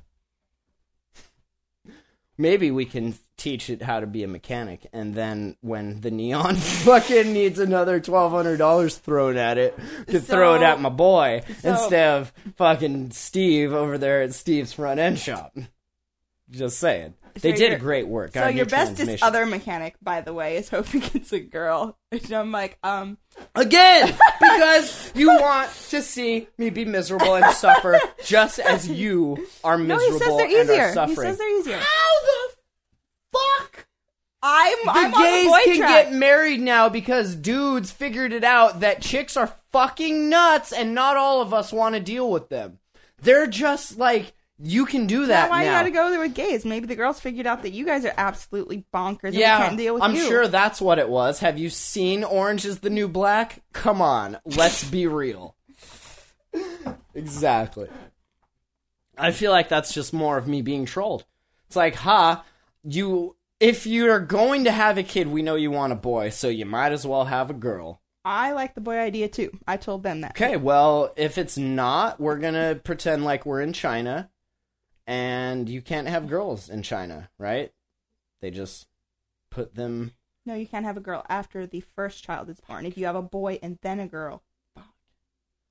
Maybe we can teach it how to be a mechanic, and then when the neon (laughs) fucking needs another twelve hundred dollars thrown at it, to throw it at my boy so- instead of fucking Steve over there at Steve's front end shop. Just saying, they did a great work. So your bestest other mechanic, by the way, is hoping it's a girl. And I'm like, um, Again, (laughs) because you want to see me be miserable and suffer just as you are no, he miserable says they're and are easier. He says they're easier. How the? I'm, The I'm gays the boy can track. get married now because dudes figured it out that chicks are fucking nuts and not all of us want to deal with them. They're just like you can do that Now, why now. you gotta go there with gays? Maybe the girls figured out that you guys are absolutely bonkers and Yeah, can't deal with I'm you. sure that's what it was. Have you seen Orange is the New Black? Come on, let's be (laughs) real. exactly. I feel like that's just more of me being trolled. It's like, ha, you. If you're going to have a kid, we know you want a boy, so you might as well have a girl. I like the boy idea too. I told them that. Okay, well, if it's not, we're gonna pretend like we're in China, and you can't have girls in China, right? They just put them No, you can't have a girl after the first child is born. If you have a boy and then a girl.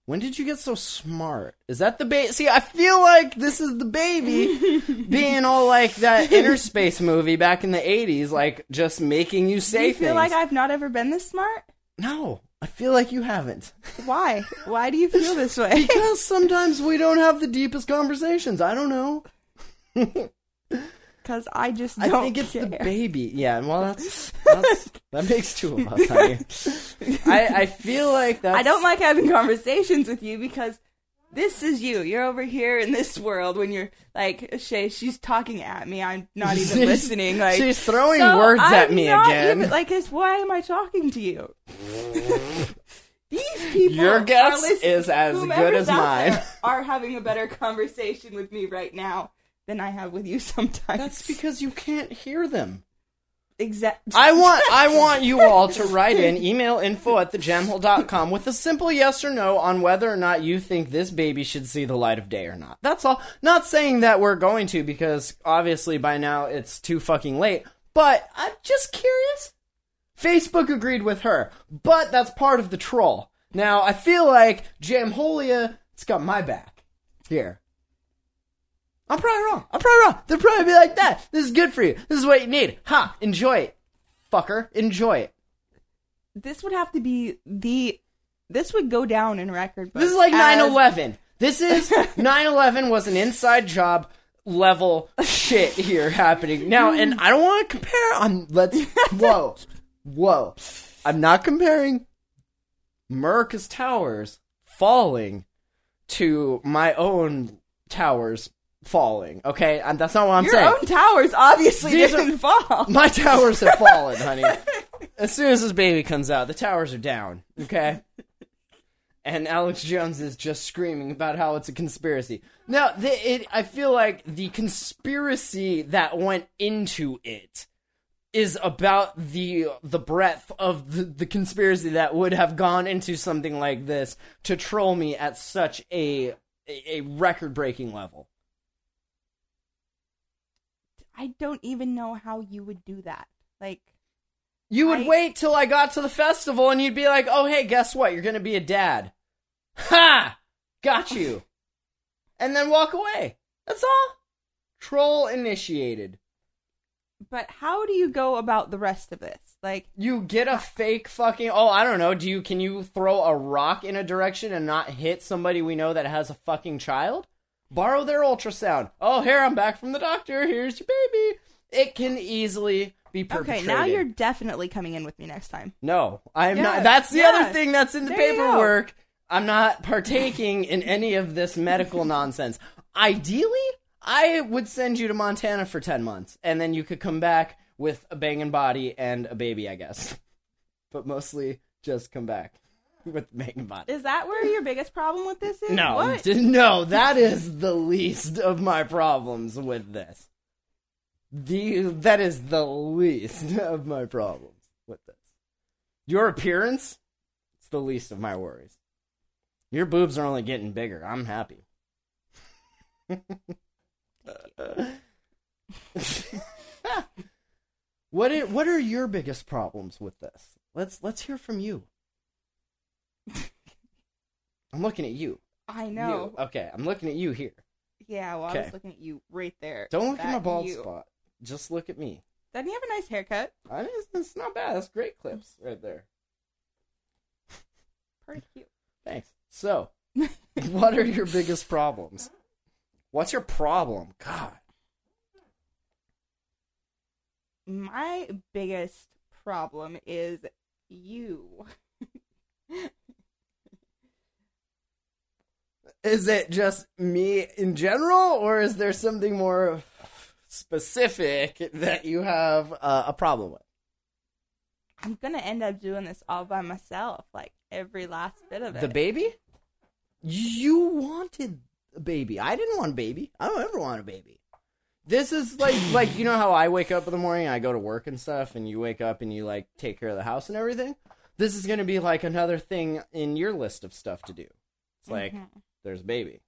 When did you get so smart? Is that the baby? See, I feel like this is the baby (laughs) being all like that Innerspace movie back in the 80s, like just making you Do say you feel things. like I've not ever been this smart? no, I feel like you haven't. Why? Why do you feel this way? (laughs) Because sometimes we don't have the deepest conversations. I don't know. (laughs) Because I just I don't think it's care. the baby. Yeah, well, that's, (laughs) that's that makes two of us. Honey. I I feel like that's. I don't like having conversations with you because this is you. You're over here in this world when you're like Shay. She's talking at me. I'm not even (laughs) She's- listening. Like she's throwing so words at I'm me not again. Even, like, it's, why am I talking to you? (laughs) These people. Your guess is as good as mine. Are having a better conversation with me right now than I have with you (laughs) sometimes. That's because you can't hear them. exact. I want I want you all to (laughs) write in email info at thejamhole.com with a simple yes or no on whether or not you think this baby should see the light of day or not. That's all. Not saying that we're going to because obviously by now it's too fucking late, but I'm just curious. Facebook agreed with her, but that's part of the troll. Now I feel like Jamholia, it's got my back here. I'm probably wrong. I'm probably wrong. They'll probably be like that. This is good for you. This is what you need. Ha! Enjoy it, fucker. Enjoy it. this would have to be the. This would go down in record. This is like as- 9/11. This is (laughs) 9/11 was an inside job level shit here happening now, and I don't want to compare. On let's (laughs) whoa, whoa. I'm not comparing America's towers falling to my own towers falling. Okay, and that's not what I'm Your saying. Your own towers obviously These didn't fall. (laughs) My towers have fallen, honey. (laughs) As soon as this baby comes out, the towers are down. Okay. And Alex Jones is just screaming about how it's a conspiracy. Now, the, it, I feel like the conspiracy that went into it is about the the breadth of the, the conspiracy that would have gone into something like this to troll me at such a a, a record breaking level. I don't even know how you would do that. Like, You would I- wait till I got to the festival and you'd be like, oh, hey, guess what? You're going to be a dad. Ha! Got you. (laughs) and then walk away. That's all. Troll initiated. but how do you go about the rest of this? Like, You get a fake fucking. Oh, I don't know. Do you. Can you throw a rock in a direction and not hit somebody we know that has a fucking child? Borrow their ultrasound. Oh, here, I'm back from the doctor. Here's your baby. It can easily be okay, now you're definitely coming in with me next time. No, I'm Yeah, not. That's the yeah. other thing that's in the There paperwork. I'm not partaking in any of this medical (laughs) nonsense. Ideally, I would send you to Montana for 10 months, and then you could come back with a banging body and a baby, I guess. (laughs) But mostly just come back (laughs) with banging body. Is that where your biggest problem with this is? No, What? (laughs) no, that is the least of my problems with this. The that is the least (laughs) of my problems with this. Your appearance, it's the least of my worries. Your boobs are only getting bigger. I'm happy. what are, what are your biggest problems with this? Let's let's hear from you. I'm looking at you. I know. You. Okay, I'm looking at you here. Yeah, well, I Okay. was looking at you right there. Don't look at my That bald you. spot. Just look at me. Doesn't he have a nice haircut? I, it's, it's not bad. That's great clips right there. Pretty cute. Thanks. So, (laughs) what are your biggest problems? What's your problem? God. My biggest problem is you. (laughs) Is it just me in general, or is there something more specific that you have uh, a problem with? I'm gonna end up doing this all by myself, like every last bit of it. The baby? You wanted a baby. I didn't want a baby. I don't ever want a baby. This is like (laughs) like you know how I wake up in the morning I go to work and stuff and you wake up and you like take care of the house and everything? This is going to be like another thing in your list of stuff to do. It's like Mhm. There's a baby.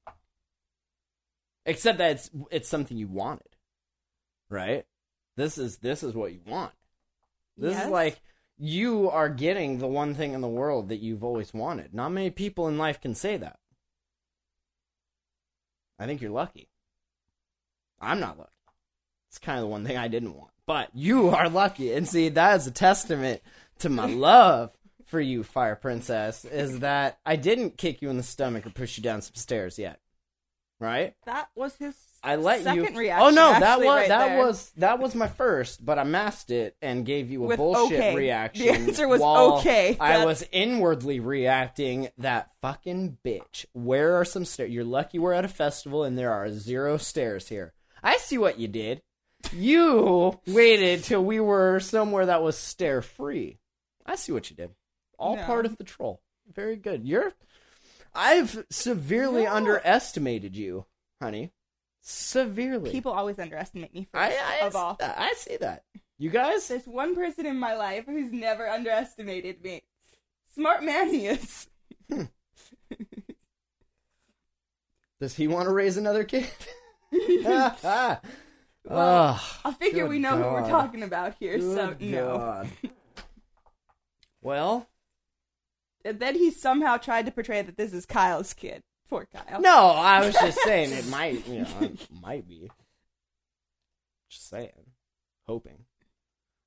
Except that it's it's something you wanted. Right? This is this is what you want. This Yes. is like you are getting the one thing in the world that you've always wanted. Not many people in life can say that. I think you're lucky. I'm not lucky. It's kind of the one thing I didn't want. But you are lucky. And see, that is a testament to my (laughs) love for you, Fire Princess, is that I didn't kick you in the stomach or push you down some stairs yet. Right? That was his I let second you. reaction. oh no, that actually, was right that there. was that was my first, but I masked it and gave you a With bullshit okay. reaction. The (laughs) answer was while okay. I was inwardly reacting. That fucking bitch. Where are some stairs? You're lucky we're at a festival and there are zero stairs here. I see what you did. You waited till we were somewhere that was stair free. I see what you did. All No. part of the troll. Very good. You're. I've severely No. underestimated you, honey. Severely. People always underestimate me first I, I, of all. I see that. You guys? There's one person in my life who's never underestimated me. Smart man he is. Hmm. Does he want to raise another kid? (laughs) (laughs) Ugh. Ah, I figure we know who we're talking about here, so Good no. (laughs) Well, And then he somehow tried to portray that this is Kyle's kid. Poor Kyle. no, I was just saying it might, you know, it might be. Just saying. Hoping.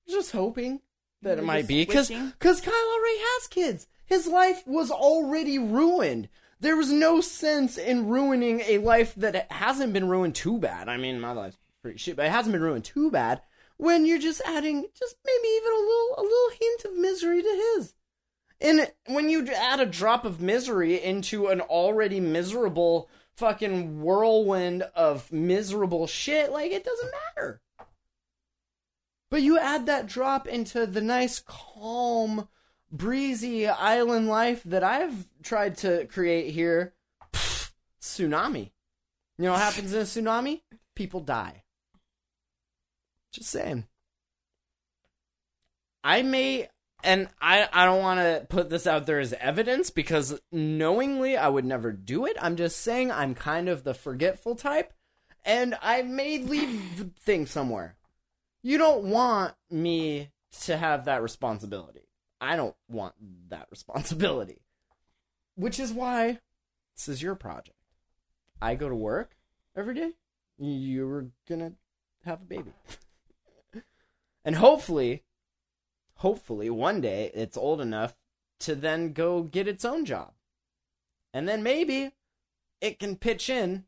Just hoping that it You're might be. Because wishing? Kyle already has kids. His life was already ruined. There was no sense in ruining a life that hasn't been ruined too bad. I mean, my life's pretty shit, but it hasn't been ruined too bad. When you're just adding just maybe even a little a little hint of misery to his. And when you add a drop of misery into an already miserable fucking whirlwind of miserable shit, like it doesn't matter. But you add that drop into the nice, calm, breezy island life that I've tried to create here. Pfft, tsunami. You know what happens in a tsunami? People die. Just saying. I may, and I, I don't want to put this out there as evidence because knowingly I would never do it. I'm just saying I'm kind of the forgetful type, and I may leave (clears throat) the thing somewhere. You don't want me to have that responsibility. I don't want that responsibility. Which is why this is your project. I go to work every day. You were gonna have a baby. (laughs) and hopefully, hopefully one day it's old enough to then go get its own job. And then maybe it can pitch in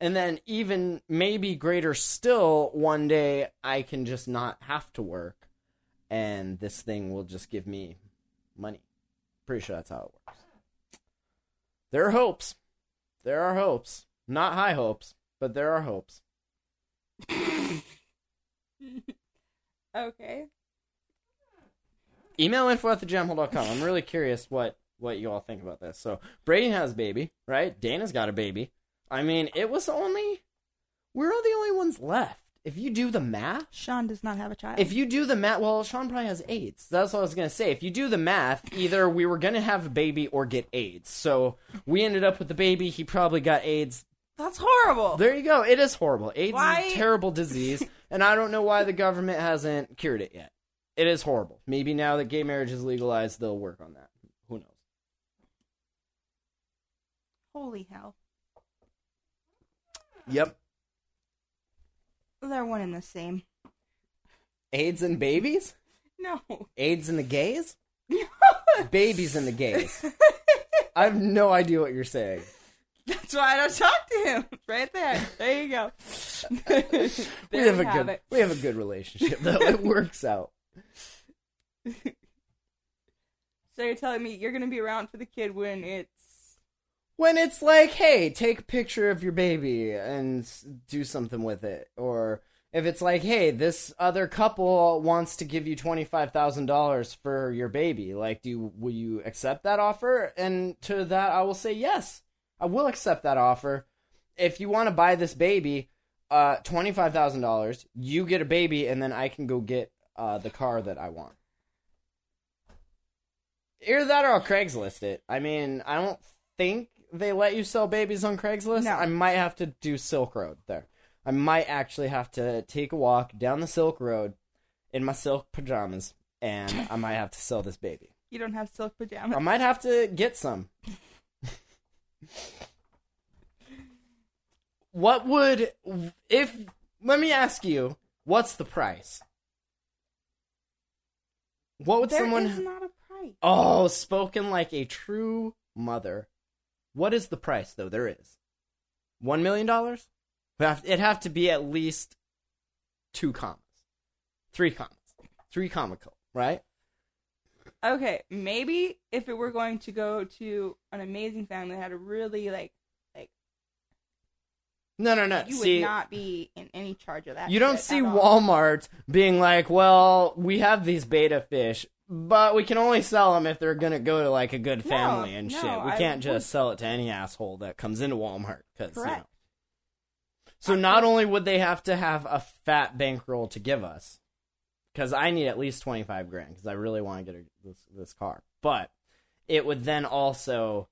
and then even maybe greater still one day I can just not have to work and this thing will just give me money. Pretty sure that's how it works. There are hopes. There are hopes. Not high hopes, but there are hopes. (laughs) Okay. Email info at thejamhole.com. I'm really curious what what you all think about this. So Brady has a baby, right? Dana's got a baby. I mean, it was only we're all the only ones left. If you do the math, Sean does not have a child. if you do the math, well, Sean probably has AIDS. That's what I was gonna say. If you do the math, either we were gonna have a baby or get AIDS. So we ended up with the baby. He probably got AIDS. That's horrible. There you go. It is horrible. AIDS Why- is a terrible disease, and I don't know why the government hasn't cured it yet. It is horrible. Maybe now that gay marriage is legalized, they'll work on that. Who knows? Holy hell. Yep. They're one and the same. AIDS and babies? No. AIDS and the gays? Babies and the gays. (laughs) I have no idea what you're saying. That's why I don't talk to him. Right there. There you go. there (laughs) we have you a good it. we have a good relationship though. it works out. So you're telling me you're gonna be around for the kid when it's When it's like, hey, take a picture of your baby and do something with it, or if it's like, hey, this other couple wants to give you twenty five thousand dollars for your baby, like, do you, will you accept that offer? And to that, I will say yes, I will accept that offer. If you want to buy this baby, uh, twenty five thousand dollars, you get a baby, and then I can go get uh the car that I want. Either that or I'll Craigslist it. I mean, I don't think they let you sell babies on Craigslist. No. I might have to do Silk Road there. I might actually have to take a walk down the Silk Road in my silk pajamas, and I might have to sell this baby. (laughs) you don't have silk pajamas. I might have to get some. (laughs) what would if? Let me ask you, what's the price? What would There someone? is not a price. Oh, spoken like a true mother. What is the price though? There is one million dollars. It'd have to be at least two commas, three commas, three comical, right? Okay, maybe if it were going to go to an amazing family that had a really like like No, no, no. you see, would not be in any charge of that. you don't see. Walmart being like, "Well, we have these betta fish, but we can only sell them if they're gonna go to like a good No, family and no, shit. We I can't just sell it to any asshole that comes into Walmart because you know." So not only would they have to have a fat bankroll to give us, because I need at least twenty five grand because I really want to get a, this this car, but it would then also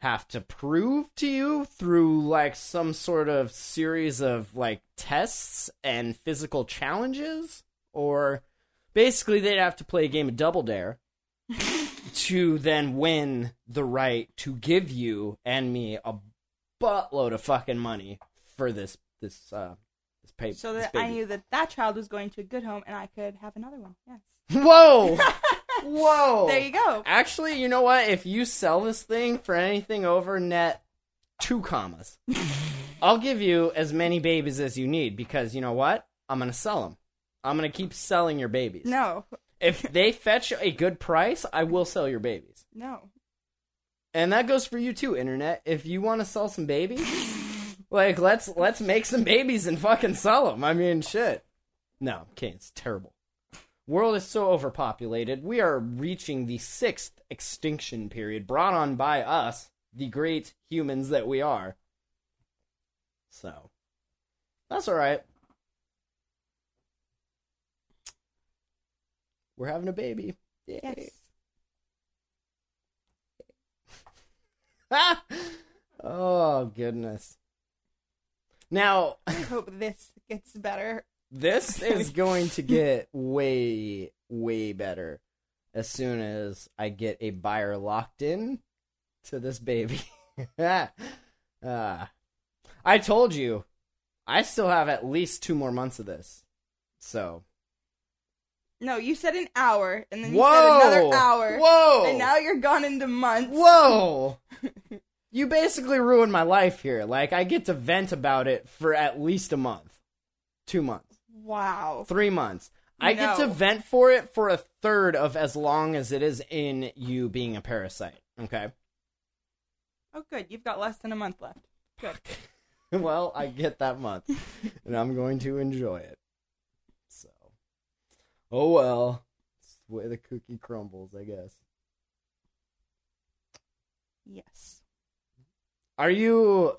have to prove to you through like some sort of series of like tests and physical challenges, or basically they'd have to play a game of Double Dare (laughs) to then win the right to give you and me a buttload of fucking money for this this uh this paper. So that I knew that that child was going to a good home and I could have another one. Yes. Whoa! (laughs) Whoa! There you go. Actually, you know what? If you sell this thing for anything over net two commas, (laughs) I'll give you as many babies as you need because you know what? I'm gonna sell them. I'm gonna keep selling your babies. No. If they fetch a good price, I will sell your babies. No. And that goes for you too, internet. If you want to sell some babies, (laughs) like let's let's make some babies and fucking sell them. I mean, shit. No, okay, it's terrible. World is so overpopulated. We are reaching the sixth extinction period brought on by us, the great humans that we are. So, that's all right. We're having a baby. Yay. Yes. (laughs) oh goodness. Now, I hope this gets better. This (laughs) is going to (laughs) get way way better as soon as I get a buyer locked in to this baby. Ah. (laughs) I told you I still have at least 2 more months of this. So, No, you said an hour, and then you whoa. said another hour. Whoa. And now you're gone into months. Whoa! you basically ruined my life here. Like, I get to vent about it for at least a month, two months, Wow. three months. I get to vent for it for a third of as long as it is in you being a parasite. Okay? Oh, good. You've got less than a month left. Good. (laughs) well, I get that month, (laughs) and I'm going to enjoy it. So, oh well. It's the way the cookie crumbles, I guess. Yes. Are you (laughs)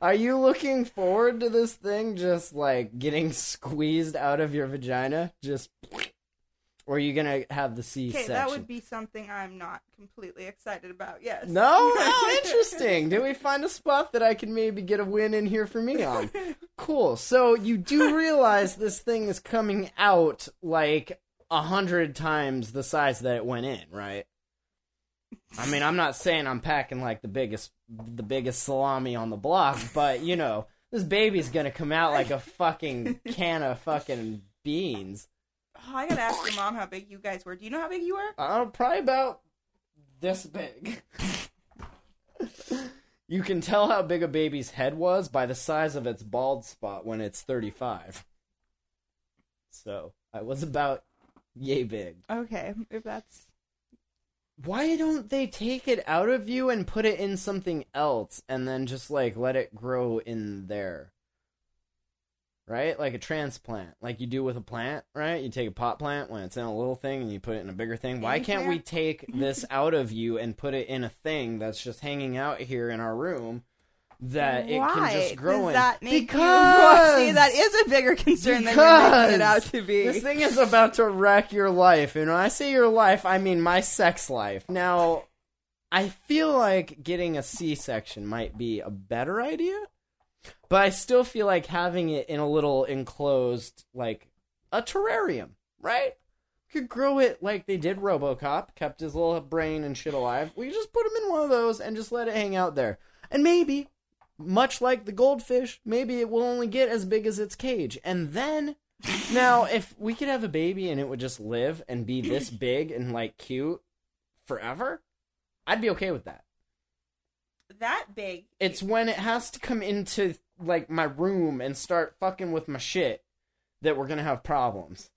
Are you looking forward to this thing just like getting squeezed out of your vagina? Just or are you going to have the C section? Okay, that would be something I'm not completely excited about. Yes. No, (laughs) oh, interesting. Did we find a spot that I can maybe get a win in here for me on? (laughs) Cool. So you do realize this thing is coming out like a hundred times the size that it went in, right? I mean, I'm not saying I'm packing like the biggest, the biggest salami on the block, (laughs) but you know, this baby's gonna come out like a fucking can of fucking beans. Oh, I gotta ask your mom how big you guys were. Do you know how big you were? Uh, probably about this big. (laughs) you can tell how big a baby's head was by the size of its bald spot when it's 35. So, I was about yay big. Okay, if that's Why don't they take it out of you and put it in something else and then just like let it grow in there? Right? Like a transplant, like you do with a plant, right? You take a pot plant when it's in a little thing and you put it in a bigger thing. Why can't we take this out of you and put it in a thing that's just hanging out here in our room that it can just grow does in? that make (laughs) because you? See, that is a bigger concern than you're making it out to be. This thing is about to wreck your life. And when I say your life, I mean my sex life. Now, I feel like getting a C section might be a better idea, but I still feel like having it in a little enclosed, like a terrarium, right? Could grow it like they did Robocop, kept his little brain and shit alive. We just put him in one of those and just let it hang out there. And maybe, much like the goldfish, maybe it will only get as big as its cage. And then Now, if we could have a baby and it would just live and be this (laughs) big and like cute forever, I'd be okay with that. That big. It's when it has to come into like my room and start fucking with my shit that we're gonna have problems.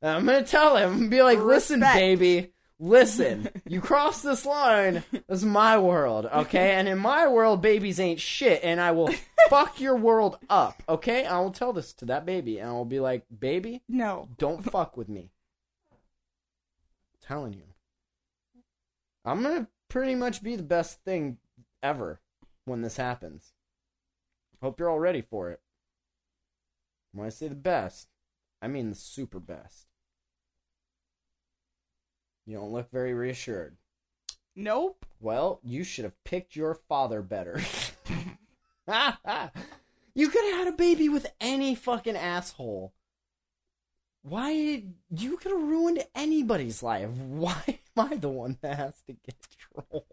And I'm gonna tell him and be like, "Listen, baby, listen. (laughs) You cross this line. This is my world, okay? And in my world, babies ain't shit, and I will (laughs) fuck your world up, okay? I will tell this to that baby, and I will be like, "Baby, No. don't fuck with me." telling you, I'm gonna pretty much be the best thing ever when this happens. Hope you're all ready for it. When I say the best, I mean the super best. You don't look very reassured. Nope. Well, you should have picked your father better. (laughs) you could have had a baby with any fucking asshole. Why? You could have ruined anybody's life. (laughs) Why am I the one that has to get trolled?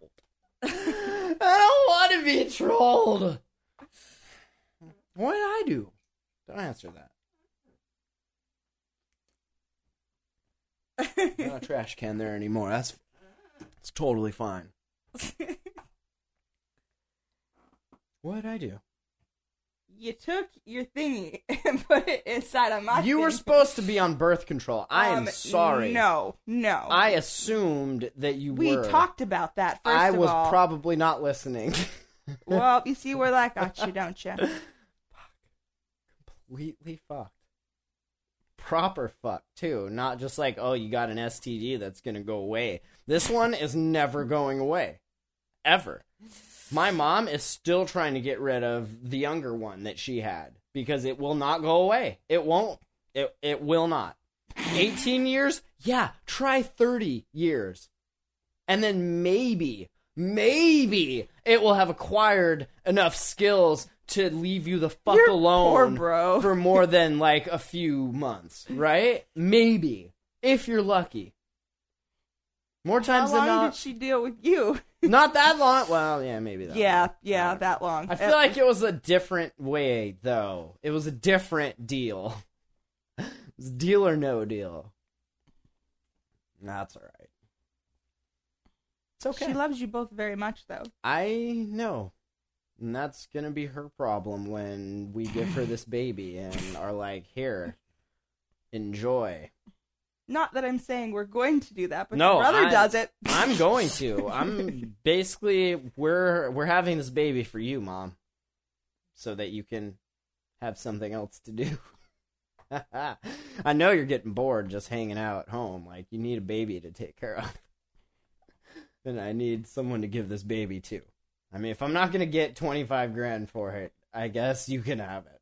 (laughs) I don't want to be trolled. What did I do? Don't answer that. Not a trash can there anymore. That's it's totally fine. (laughs) What did I do? you took your thingy and (laughs) put it inside of my. You were thing. supposed to be on birth control. I am Um, sorry. No, no. I assumed that you were. we were. talked about that first I of was all. probably not listening. well, (laughs) you see where that got you, don't you? Completely fucked. Proper fuck too, not just like oh you got an STD that's gonna go away. This one is never going away, ever. My mom is still trying to get rid of the younger one that she had because it will not go away. It won't. It it will not. 18 years? Yeah, try 30 years. And then maybe, maybe it will have acquired enough skills to leave you the fuck You're alone poor, bro. (laughs) for more than like a few months, right? Maybe. If you're lucky. More How times than long not. did she deal with you? (laughs) Not that long. Well, yeah, maybe that. yeah, long. yeah, that long. I feel like it was a different way, though. It was a different deal. (laughs) it was deal or no deal. That's all right. It's okay. she loves you both very much, though. I know. And that's gonna be her problem when we give her this baby and are like, here, enjoy. Not that I'm saying we're going to do that, but No, your brother I- does it. I'm going to. (laughs) I'm basically we're we're having this baby for you, mom, so that you can have something else to do. (laughs) I know you're getting bored just hanging out at home. Like you need a baby to take care of, (laughs) and I need someone to give this baby to. I mean, if I'm not gonna get 25 grand for it, I guess you can have it.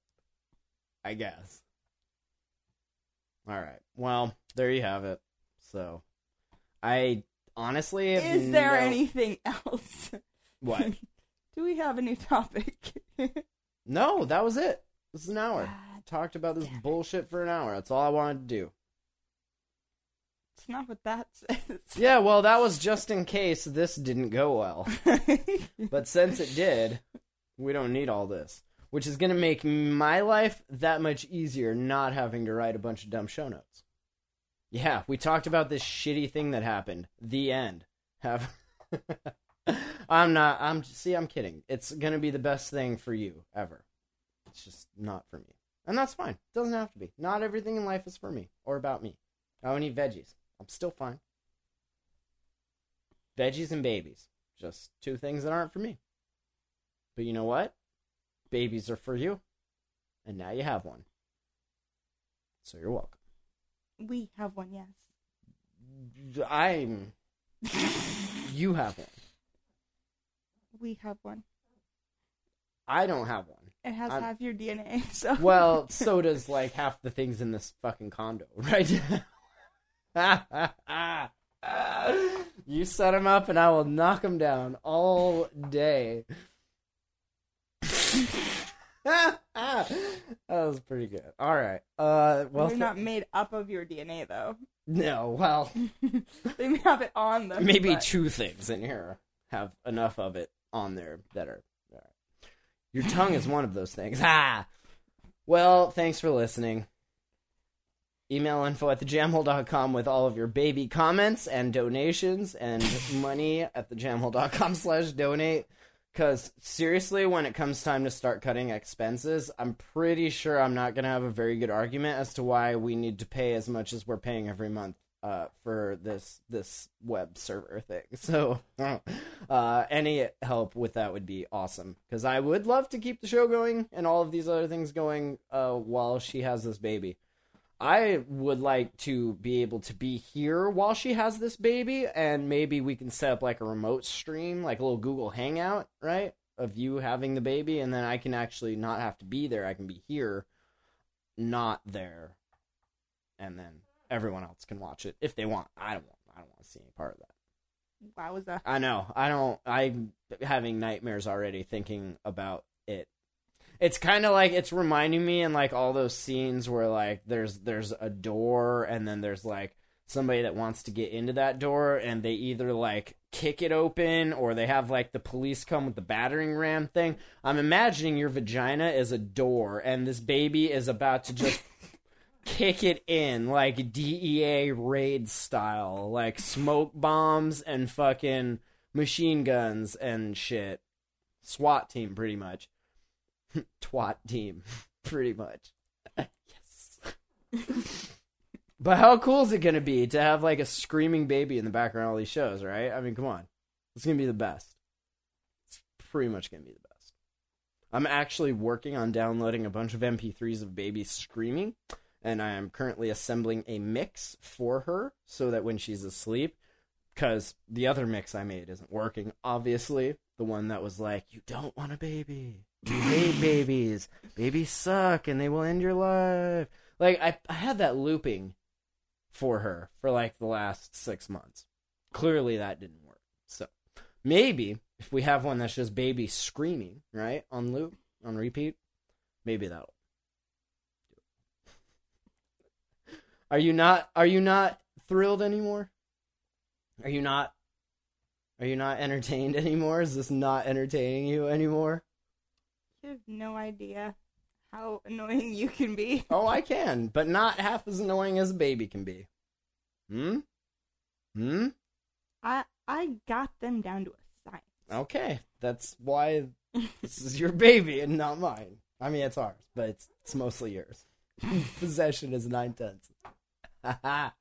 I guess. All right. Well, there you have it. So, I honestly Is there no- anything else? What? (laughs) do we have a new topic? (laughs) No, that was it. This is an hour. Talked about this bullshit for an hour. That's all I wanted to do. It's not what that (laughs) says. Yeah, well, that was just in case this didn't go well. (laughs) But since it did, we don't need all this. Which is going to make my life that much easier not having to write a bunch of dumb show notes. Yeah, we talked about this shitty thing that happened. The end. Have (laughs) I'm not I'm see I'm kidding. It's going to be the best thing for you ever. It's just not for me. And that's fine. It Doesn't have to be. Not everything in life is for me or about me. I don't eat veggies. I'm still fine. Veggies and babies. Just two things that aren't for me. But you know what? Babies are for you. And now you have one. So you're welcome. we have one, yes. I'm. You have one. (laughs) We have one. I don't have one. It has I'm- half your DNA, (laughs) so. Well, (laughs) so does like half the things in this fucking condo, right? (laughs) you set him up, and I will knock him down all day. (laughs) that was pretty good. All right. Uh, well, They're not made up of your DNA, though. no. Well, (laughs) they may have it on them. maybe but- two things in here have enough of it on there that are. All right. Your tongue is one of those things. Ah. Well, thanks for listening. Email info at thejamhole.com with all of your baby comments and donations and money at thejamhole.com slash donate. Because seriously, when it comes time to start cutting expenses, I'm pretty sure I'm not going to have a very good argument as to why we need to pay as much as we're paying every month uh, for this this web server thing. (laughs) So, uh, any help with that would be awesome because I would love to keep the show going and all of these other things going uh, while she has this baby. I would like to be able to be here while she has this baby, and maybe we can set up like a remote stream, like a little Google Hangout, right? Of you having the baby, and then I can actually not have to be there. I can be here, not there, and then everyone else can watch it if they want. I don't want. I don't want to see any part of that. Wow, was that? I know. I don't. I'm having nightmares already thinking about it. It's kind of like it's reminding me in like all those scenes where like there's there's a door and then there's like somebody that wants to get into that door and they either like kick it open or they have like the police come with the battering ram thing. I'm imagining your vagina is a door and this baby is about to just (laughs) kick it in like DEA raid style, like smoke bombs and fucking machine guns and shit. SWAT team, pretty much. (laughs) Twat team, (laughs) pretty much. yes. (laughs) but how cool is it gonna be to have like a screaming baby in the background of all these shows, right? I mean, come on. It's gonna be the best. It's pretty much gonna be the best. I'm actually working on downloading a bunch of MP3s of babies screaming and I am currently assembling a mix for her so that when she's asleep, because the other mix I made isn't working, obviously. The one that was like, you don't want a baby. You hate babies. Babies suck and they will end your life. Like, I, I had that looping for her for like the last six months. Clearly that didn't work. So maybe if we have one that's just baby screaming, right? On loop, on repeat, maybe that'll Are you not are you not thrilled anymore? Are you not are you not entertained (laughs) anymore? Is this not entertaining you anymore? You have no idea how annoying you can be. Oh, I can, but not half as annoying as a baby can be. Hmm? Hmm? I I got them down to a science. Okay. That's why (laughs) this is your baby and not mine. I mean, it's ours, but it's, it's mostly yours. (laughs) Possession is nine tenths. (laughs) All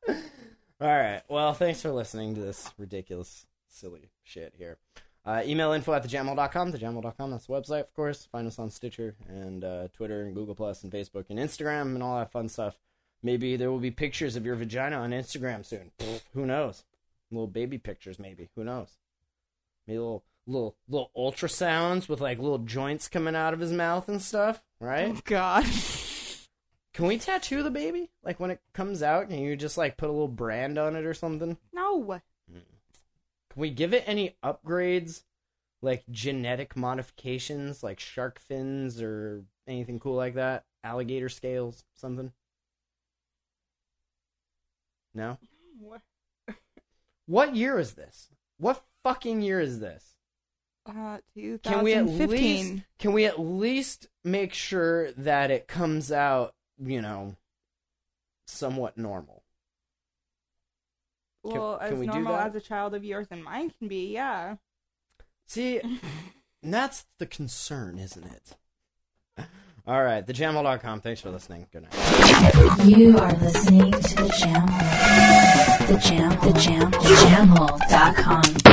right. Well, thanks for listening to this ridiculous, silly shit here. Uh, email info at thejamhole.com, thejamhole.com, that's the website, of course. Find us on Stitcher and uh, Twitter and Google Plus and Facebook and Instagram and all that fun stuff. Maybe there will be pictures of your vagina on Instagram soon. Who knows? Little baby pictures, maybe. Who knows? Maybe little little little ultrasounds with like little joints coming out of his mouth and stuff, right? Oh God. Can we tattoo the baby? Like when it comes out, can you just like put a little brand on it or something? no. Can we give it any upgrades? Like genetic modifications, like shark fins or anything cool like that? Alligator scales, something? No? What what year is this? What fucking year is this? Uh, Can we at 2015. least can we at least make sure that it comes out, you know, somewhat normal? Can- well, can as we do normal as a child of yours and mine can be, yeah. See, (laughs) that's the concern, isn't it? All right, thejamhole.com. Thanks for listening. Good night. You are listening to the Jam The Jam, the Jam, jamhole.com.